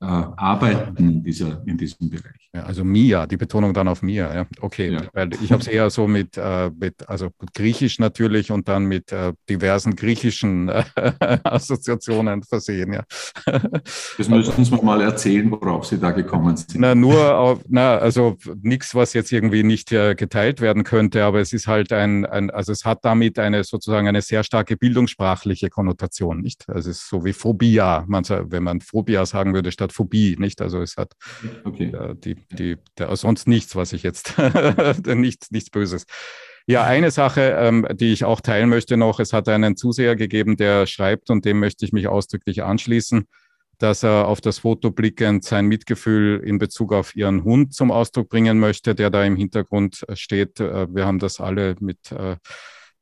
äh, arbeiten in, dieser, in diesem Bereich. Ja, also Mia, die Betonung dann auf Mia, ja. Okay, ja. weil ich habe es eher so mit, äh, mit, also Griechisch natürlich und dann mit äh, diversen griechischen äh, [laughs] Assoziationen versehen, ja. Das müssen Sie mir mal erzählen, worauf Sie da gekommen sind. Na, nur, auf, na, also nichts, was jetzt irgendwie nicht äh, geteilt werden könnte, aber es ist halt ein, ein, also es hat damit eine sozusagen eine sehr starke bildungssprachliche Konnotation, nicht? Also es ist so wie Phobia, man, wenn man Phobia sagen würde statt Phobie, nicht? Also es hat okay. äh, die, die, der, sonst nichts, was ich jetzt, [laughs] nichts, nichts Böses. Ja, eine Sache, ähm, die ich auch teilen möchte noch, es hat einen Zuseher gegeben, der schreibt, und dem möchte ich mich ausdrücklich anschließen, dass er auf das Foto blickend sein Mitgefühl in Bezug auf ihren Hund zum Ausdruck bringen möchte, der da im Hintergrund steht. Äh, wir haben das alle mit äh, äh,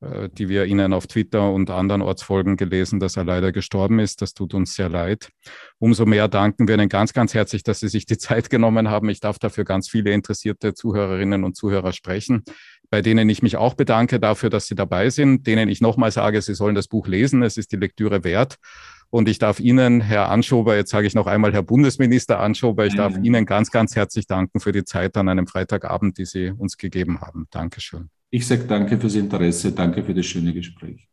die wir Ihnen auf Twitter und anderen Ortsfolgen gelesen, dass er leider gestorben ist. Das tut uns sehr leid. Umso mehr danken wir Ihnen ganz, ganz herzlich, dass Sie sich die [laughs] Zeit genommen haben. Ich darf dafür ganz viele interessierte Zuhörerinnen und Zuhörer sprechen, bei denen ich mich auch bedanke dafür, dass Sie dabei sind, denen ich nochmal sage, Sie sollen das Buch lesen. Es ist die Lektüre wert. Und ich darf Ihnen, Herr Anschober, jetzt sage ich noch einmal Herr Bundesminister Anschober, ich darf Ihnen ganz, ganz herzlich danken für die Zeit an einem Freitagabend, die Sie uns gegeben haben. Dankeschön. Ich sage danke fürs Interesse, danke für das schöne Gespräch.